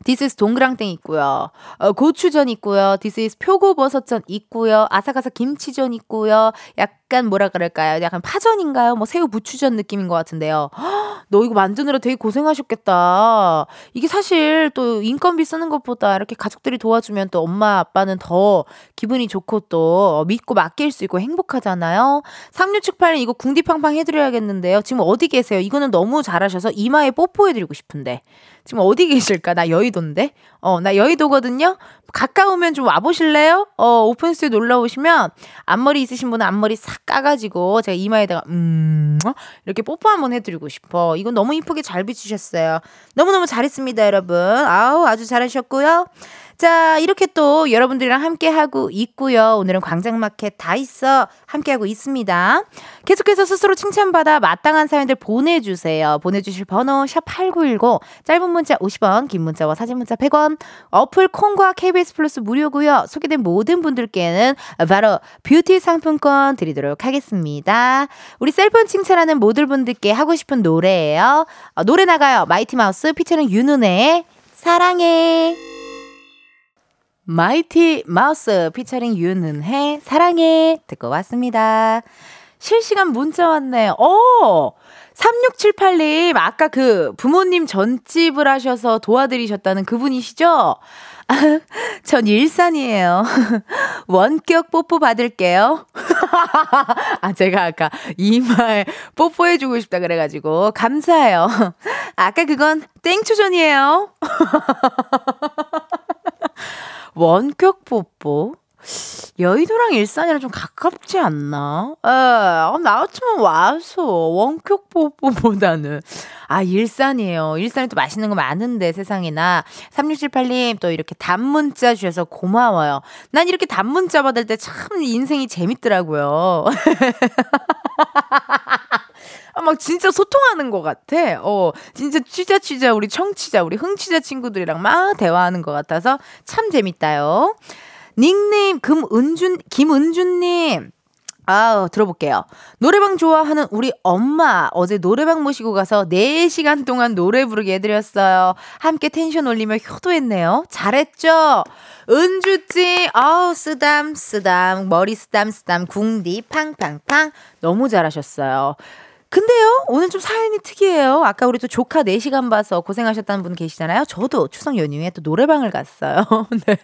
Speaker 1: This is 동그랑땡 있고요. 어, 고추전 있고요. This is 표고버섯전 있고요. 아삭아삭 김치전 있고요. 약간 뭐라 그럴까요? 약간 파전인가요? 뭐 새우 부추전 느낌인 것 같은데요. 헉, <gasps> 너 이거 만드느라 되게 고생하셨겠다. 이게 사실 또 인건비 쓰는 것보다 이렇게 가족들이 도와주면 또 엄마 아빠는 더 기분이 좋고 또 믿고 맡길 수 있고 행복하잖아요. 3678님 이거 궁디팡팡 해드려야겠는데요. 지금 어디 계세요? 이거는 너무 잘하셔서 이마에 뽀뽀해드리고 싶은데. 지금 어디 계실까? 나 여의도인데? 어, 나 여의도거든요? 가까우면 좀 와보실래요? 어, 오픈 스튜디오 놀러 오시면 앞머리 있으신 분은 앞머리 싹 까가지고 제가 이마에다가, 음, 이렇게 뽀뽀 한번 해드리고 싶어. 이거 너무 이쁘게 잘 비추셨어요. 너무너무 잘했습니다, 여러분. 아우, 아주 잘하셨고요. 자, 이렇게 또 여러분들이랑 함께 하고 있고요. 오늘은 광장마켓 다 있어 함께 하고 있습니다. 계속해서 스스로 칭찬받아 마땅한 사연들 보내주세요. 보내주실 번호 샵8910 짧은 문자 50원, 긴 문자와 사진 문자 100원. 어플 콩과 KBS 플러스 무료고요. 소개된 모든 분들께는 바로 뷰티 상품권 드리도록 하겠습니다. 우리 셀프 칭찬하는 모든 분들께 하고 싶은 노래예요. 어, 노래 나가요. 마이티 마우스 피처링 윤은혜의 사랑해. 마이티 마우스 피처링 윤은혜 사랑해 듣고 왔습니다. 실시간 문자 왔네. 어! 3678님, 아까 그 부모님 전집을 하셔서 도와드리셨다는 그분이시죠? <laughs> 전 일산이에요. <laughs> 원격 뽀뽀 받을게요. <laughs> 아, 제가 아까 이말 뽀뽀해주고 싶다 그래가지고, 감사해요. 아까 그건 땡초전이에요. 원격 뽀뽀? 여의도랑 일산이랑 좀 가깝지 않나? 에, 아, 나 같으면 와서 원격 뽀뽀보다는. 아, 일산이에요. 일산에 또 맛있는 거 많은데 세상에나. 3678님 또 이렇게 단문자 주셔서 고마워요. 난 이렇게 단문자 받을 때 참 인생이 재밌더라고요. <laughs> 아, 막 진짜 소통하는 것 같아. 어, 진짜 취자 취자 우리 청취자 우리 흥취자 친구들이랑 막 대화하는 것 같아서 참 재밌다요. 닉네임 금은준 김은준님. 아, 들어볼게요. 노래방 좋아하는 우리 엄마. 어제 노래방 모시고 가서 4시간 동안 노래 부르게 해드렸어요. 함께 텐션 올리며 효도했네요. 잘했죠? 은주씨, 아우, 쓰담, 쓰담, 머리 쓰담, 쓰담, 궁디, 팡팡팡. 너무 잘하셨어요. 근데요, 오늘 좀 사연이 특이해요. 아까 우리 또 조카 4시간 봐서 고생하셨다는 분 계시잖아요. 저도 추석 연휴에 또 노래방을 갔어요. <laughs> 네.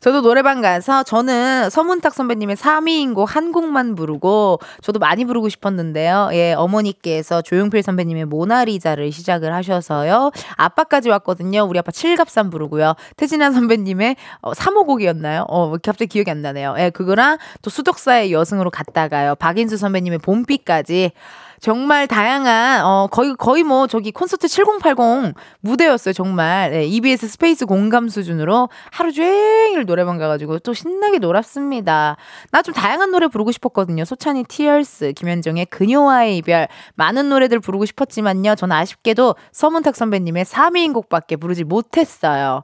Speaker 1: 저도 노래방 가서 저는 서문탁 선배님의 3위인 곡 한 곡만 부르고 저도 많이 부르고 싶었는데요. 예, 어머니께서 조용필 선배님의 모나리자를 시작을 하셔서요. 아빠까지 왔거든요. 우리 아빠 칠갑산 부르고요. 태진아 선배님의 어, 3호 곡이었나요? 어, 갑자기 기억이 안 나네요. 예, 그거랑 또 수덕사의 여승으로 갔다가요. 박인수 선배님의 봄비까지 정말 다양한 어 거의 거의 뭐 저기 콘서트 7080 무대였어요 정말 네, EBS 스페이스 공감 수준으로 하루 종일 노래방 가가지고 또 신나게 놀았습니다. 나 좀 다양한 노래 부르고 싶었거든요. 소찬휘 Tears, 김현정의 그녀와의 이별 많은 노래들 부르고 싶었지만요. 저는 아쉽게도 서문탁 선배님의 사미인곡밖에 부르지 못했어요.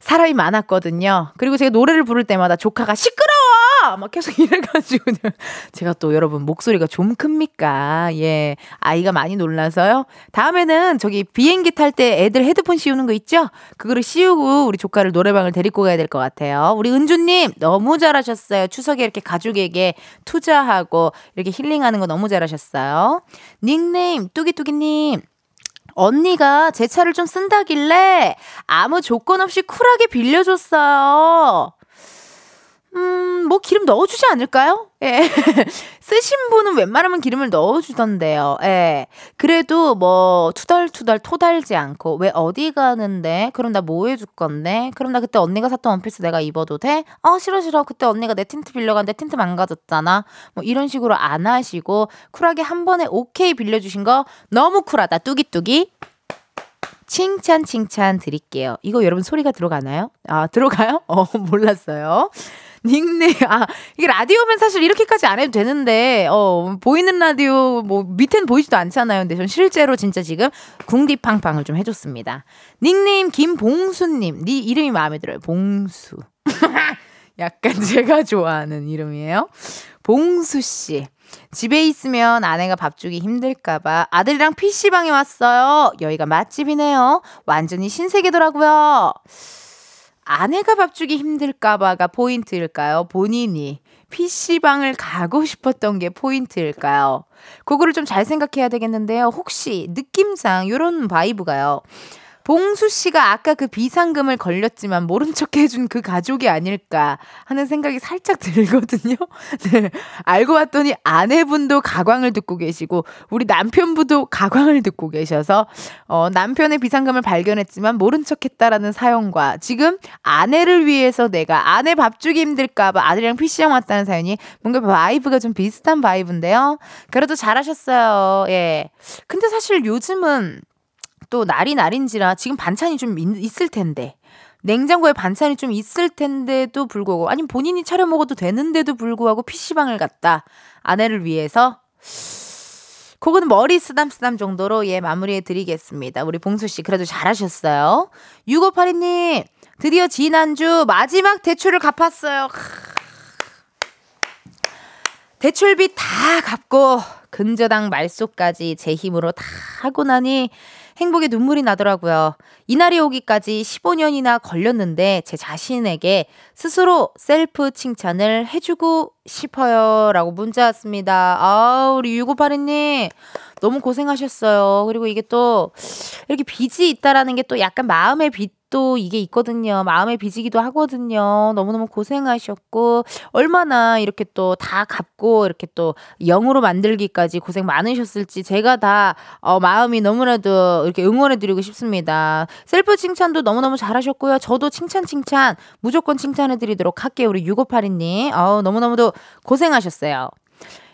Speaker 1: 사람이 많았거든요. 그리고 제가 노래를 부를 때마다 조카가 시끄러 워! 막 계속 <laughs> 이래가지고 제가 또 여러분 목소리가 좀 큽니까? 예. 아이가 많이 놀라서요. 다음에는 저기 비행기 탈 때 애들 헤드폰 씌우는 거 있죠? 그거를 씌우고 우리 조카를 노래방을 데리고 가야 될 것 같아요. 우리 은주님 너무 잘하셨어요. 추석에 이렇게 가족에게 투자하고 이렇게 힐링하는 거 너무 잘하셨어요. 닉네임 뚜기뚜기님. 언니가 제 차를 좀 쓴다길래 아무 조건 없이 쿨하게 빌려줬어요. 음, 뭐 기름 넣어주지 않을까요? 예. <laughs> 쓰신 분은 웬만하면 기름을 넣어주던데요. 예. 그래도 뭐 투덜투덜 토달지 않고 왜 어디 가는데? 그럼 나 뭐 해줄 건데? 그럼 나 그때 언니가 샀던 원피스 내가 입어도 돼? 어 싫어 싫어. 그때 언니가 내 틴트 빌려갔는데 틴트 망가졌잖아. 뭐 이런 식으로 안 하시고 쿨하게 한 번에 오케이 빌려주신 거 너무 쿨하다. 뚜기뚜기. 칭찬 칭찬 드릴게요. 이거 여러분 소리가 들어가나요? 아 들어가요? <laughs> 어 몰랐어요. 닉네임 아 이게 라디오면 사실 이렇게까지 안 해도 되는데 어 보이는 라디오 뭐 밑엔 보이지도 않잖아요. 근데 전 실제로 진짜 지금 궁디팡팡을 좀 해줬습니다. 닉네임 김봉수님 네 이름이 마음에 들어요. 봉수 <laughs> 약간 제가 좋아하는 이름이에요. 봉수 씨. 집에 있으면 아내가 밥 주기 힘들까봐 아들이랑 PC방에 왔어요. 여기가 맛집이네요. 완전히 신세계더라고요. 아내가 밥 주기 힘들까봐가 포인트일까요? 본인이 PC방을 가고 싶었던 게 포인트일까요? 그거를 좀 잘 생각해야 되겠는데요. 혹시 느낌상 요런 vibe가요. 봉수 씨가 아까 그 비상금을 걸렸지만 모른 척 해준 그 가족이 아닐까 하는 생각이 살짝 <laughs> 들거든요. 네. 알고 봤더니 아내분도 가광을 듣고 계시고 우리 남편분도 가광을 듣고 계셔서 어, 남편의 비상금을 발견했지만 모른 척 했다라는 사연과 지금 아내를 위해서 내가 아내 밥 주기 힘들까봐 아들이랑 PC방 왔다는 사연이 뭔가 vibe가 좀 비슷한 vibe인데요. 그래도 잘하셨어요. 예. 근데 사실 요즘은 또 날이 날인지라 지금 반찬이 좀 있, 을 텐데 냉장고에 반찬이 좀 있을 텐데도 불구하고 아니면 본인이 차려 먹어도 되는데도 불구하고 PC방을 갔다. 아내를 위해서 그거는 머리 쓰담쓰담 정도로 예 마무리해 드리겠습니다. 우리 봉수 씨 그래도 잘하셨어요. 6582님 드디어 지난주 마지막 대출을 갚았어요. 대출비 다 갚고 근저당 말소까지 제 힘으로 다 하고 나니 행복의 눈물이 나더라고요. 이날이 오기까지 15년이나 걸렸는데 제 자신에게 스스로 셀프 칭찬을 해주고 싶어요. 라고 문자 왔습니다. 아, 우리 6582님. 너무 고생하셨어요. 그리고 이게 또 이렇게 빚이 있다라는 게 또 약간 마음의 빚도 이게 있거든요. 마음의 빚이기도 하거든요. 너무너무 고생하셨고 얼마나 이렇게 또 다 갚고 이렇게 또 영으로 만들기까지 고생 많으셨을지 제가 다 어, 마음이 너무나도 이렇게 응원해드리고 싶습니다. 셀프 칭찬도 너무너무 잘하셨고요. 저도 칭찬 칭찬 무조건 칭찬해드리도록 할게요. 우리 6582님. 어우, 너무너무도 고생하셨어요.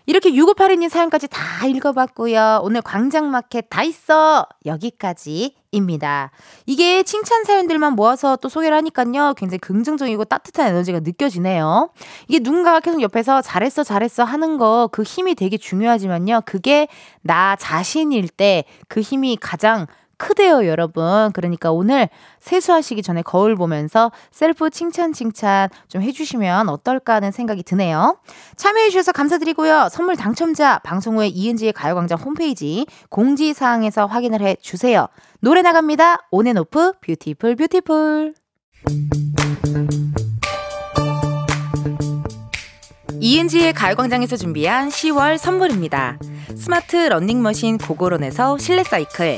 Speaker 1: 이렇게 6582님 사연까지 다 읽어봤고요. 오늘 광장마켓 다 있어! 여기까지입니다. 이게 칭찬 사연들만 모아서 또 소개를 하니까요. 굉장히 긍정적이고 따뜻한 에너지가 느껴지네요. 이게 누군가가 계속 옆에서 잘했어, 잘했어 하는 거 그 힘이 되게 중요하지만요. 그게 나 자신일 때 그 힘이 가장 크대요, 여러분. 그러니까 오늘 세수하시기 전에 거울 보면서 셀프 칭찬 칭찬 좀 해주시면 어떨까 하는 생각이 드네요. 참여해주셔서 감사드리고요. 선물 당첨자 방송 후에 이은지의 가요광장 홈페이지 공지사항에서 확인을 해주세요. 노래 나갑니다. 온앤오프 Beautiful Beautiful. 이은지의 가요광장에서 준비한 10월 선물입니다. 스마트 러닝머신 고고론에서 실내 사이클,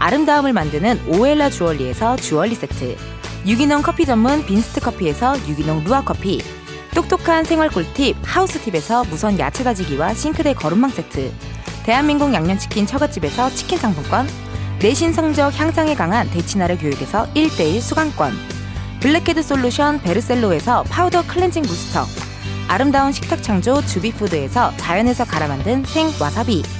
Speaker 1: 아름다움을 만드는 오엘라 주얼리에서 주얼리 세트 유기농 커피 전문 빈스트 커피에서 유기농 루아 커피 똑똑한 생활 꿀팁 하우스팁에서 무선 야채 다지기와 싱크대 거름망 세트 대한민국 양념치킨 처갓집에서 치킨 상품권 내신 성적 향상에 강한 대치나래 교육에서 1대1 수강권 블랙헤드 솔루션 베르셀로에서 파우더 클렌징 부스터 아름다운 식탁 창조 주비푸드에서 자연에서 갈아 만든 생 와사비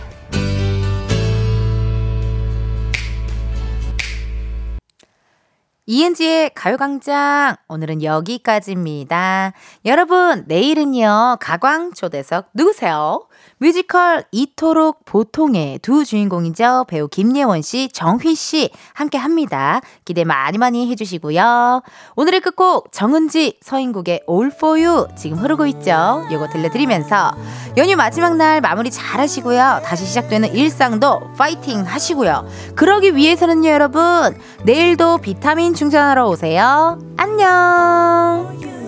Speaker 1: 이은지의 가요광장 오늘은 여기까지입니다. 여러분 내일은요 가광 초대석 누구세요? 뮤지컬 이토록 보통의 두 주인공이죠. 배우 김예원 씨, 정휘 씨 함께 합니다. 기대 많이 많이 해주시고요. 오늘의 끝곡 정은지 서인국의 All For You 지금 흐르고 있죠. 요거 들려드리면서 연휴 마지막 날 마무리 잘 하시고요. 다시 시작되는 일상도 파이팅 하시고요. 그러기 위해서는요 여러분 내일도 비타민 충전하러 오세요. 안녕.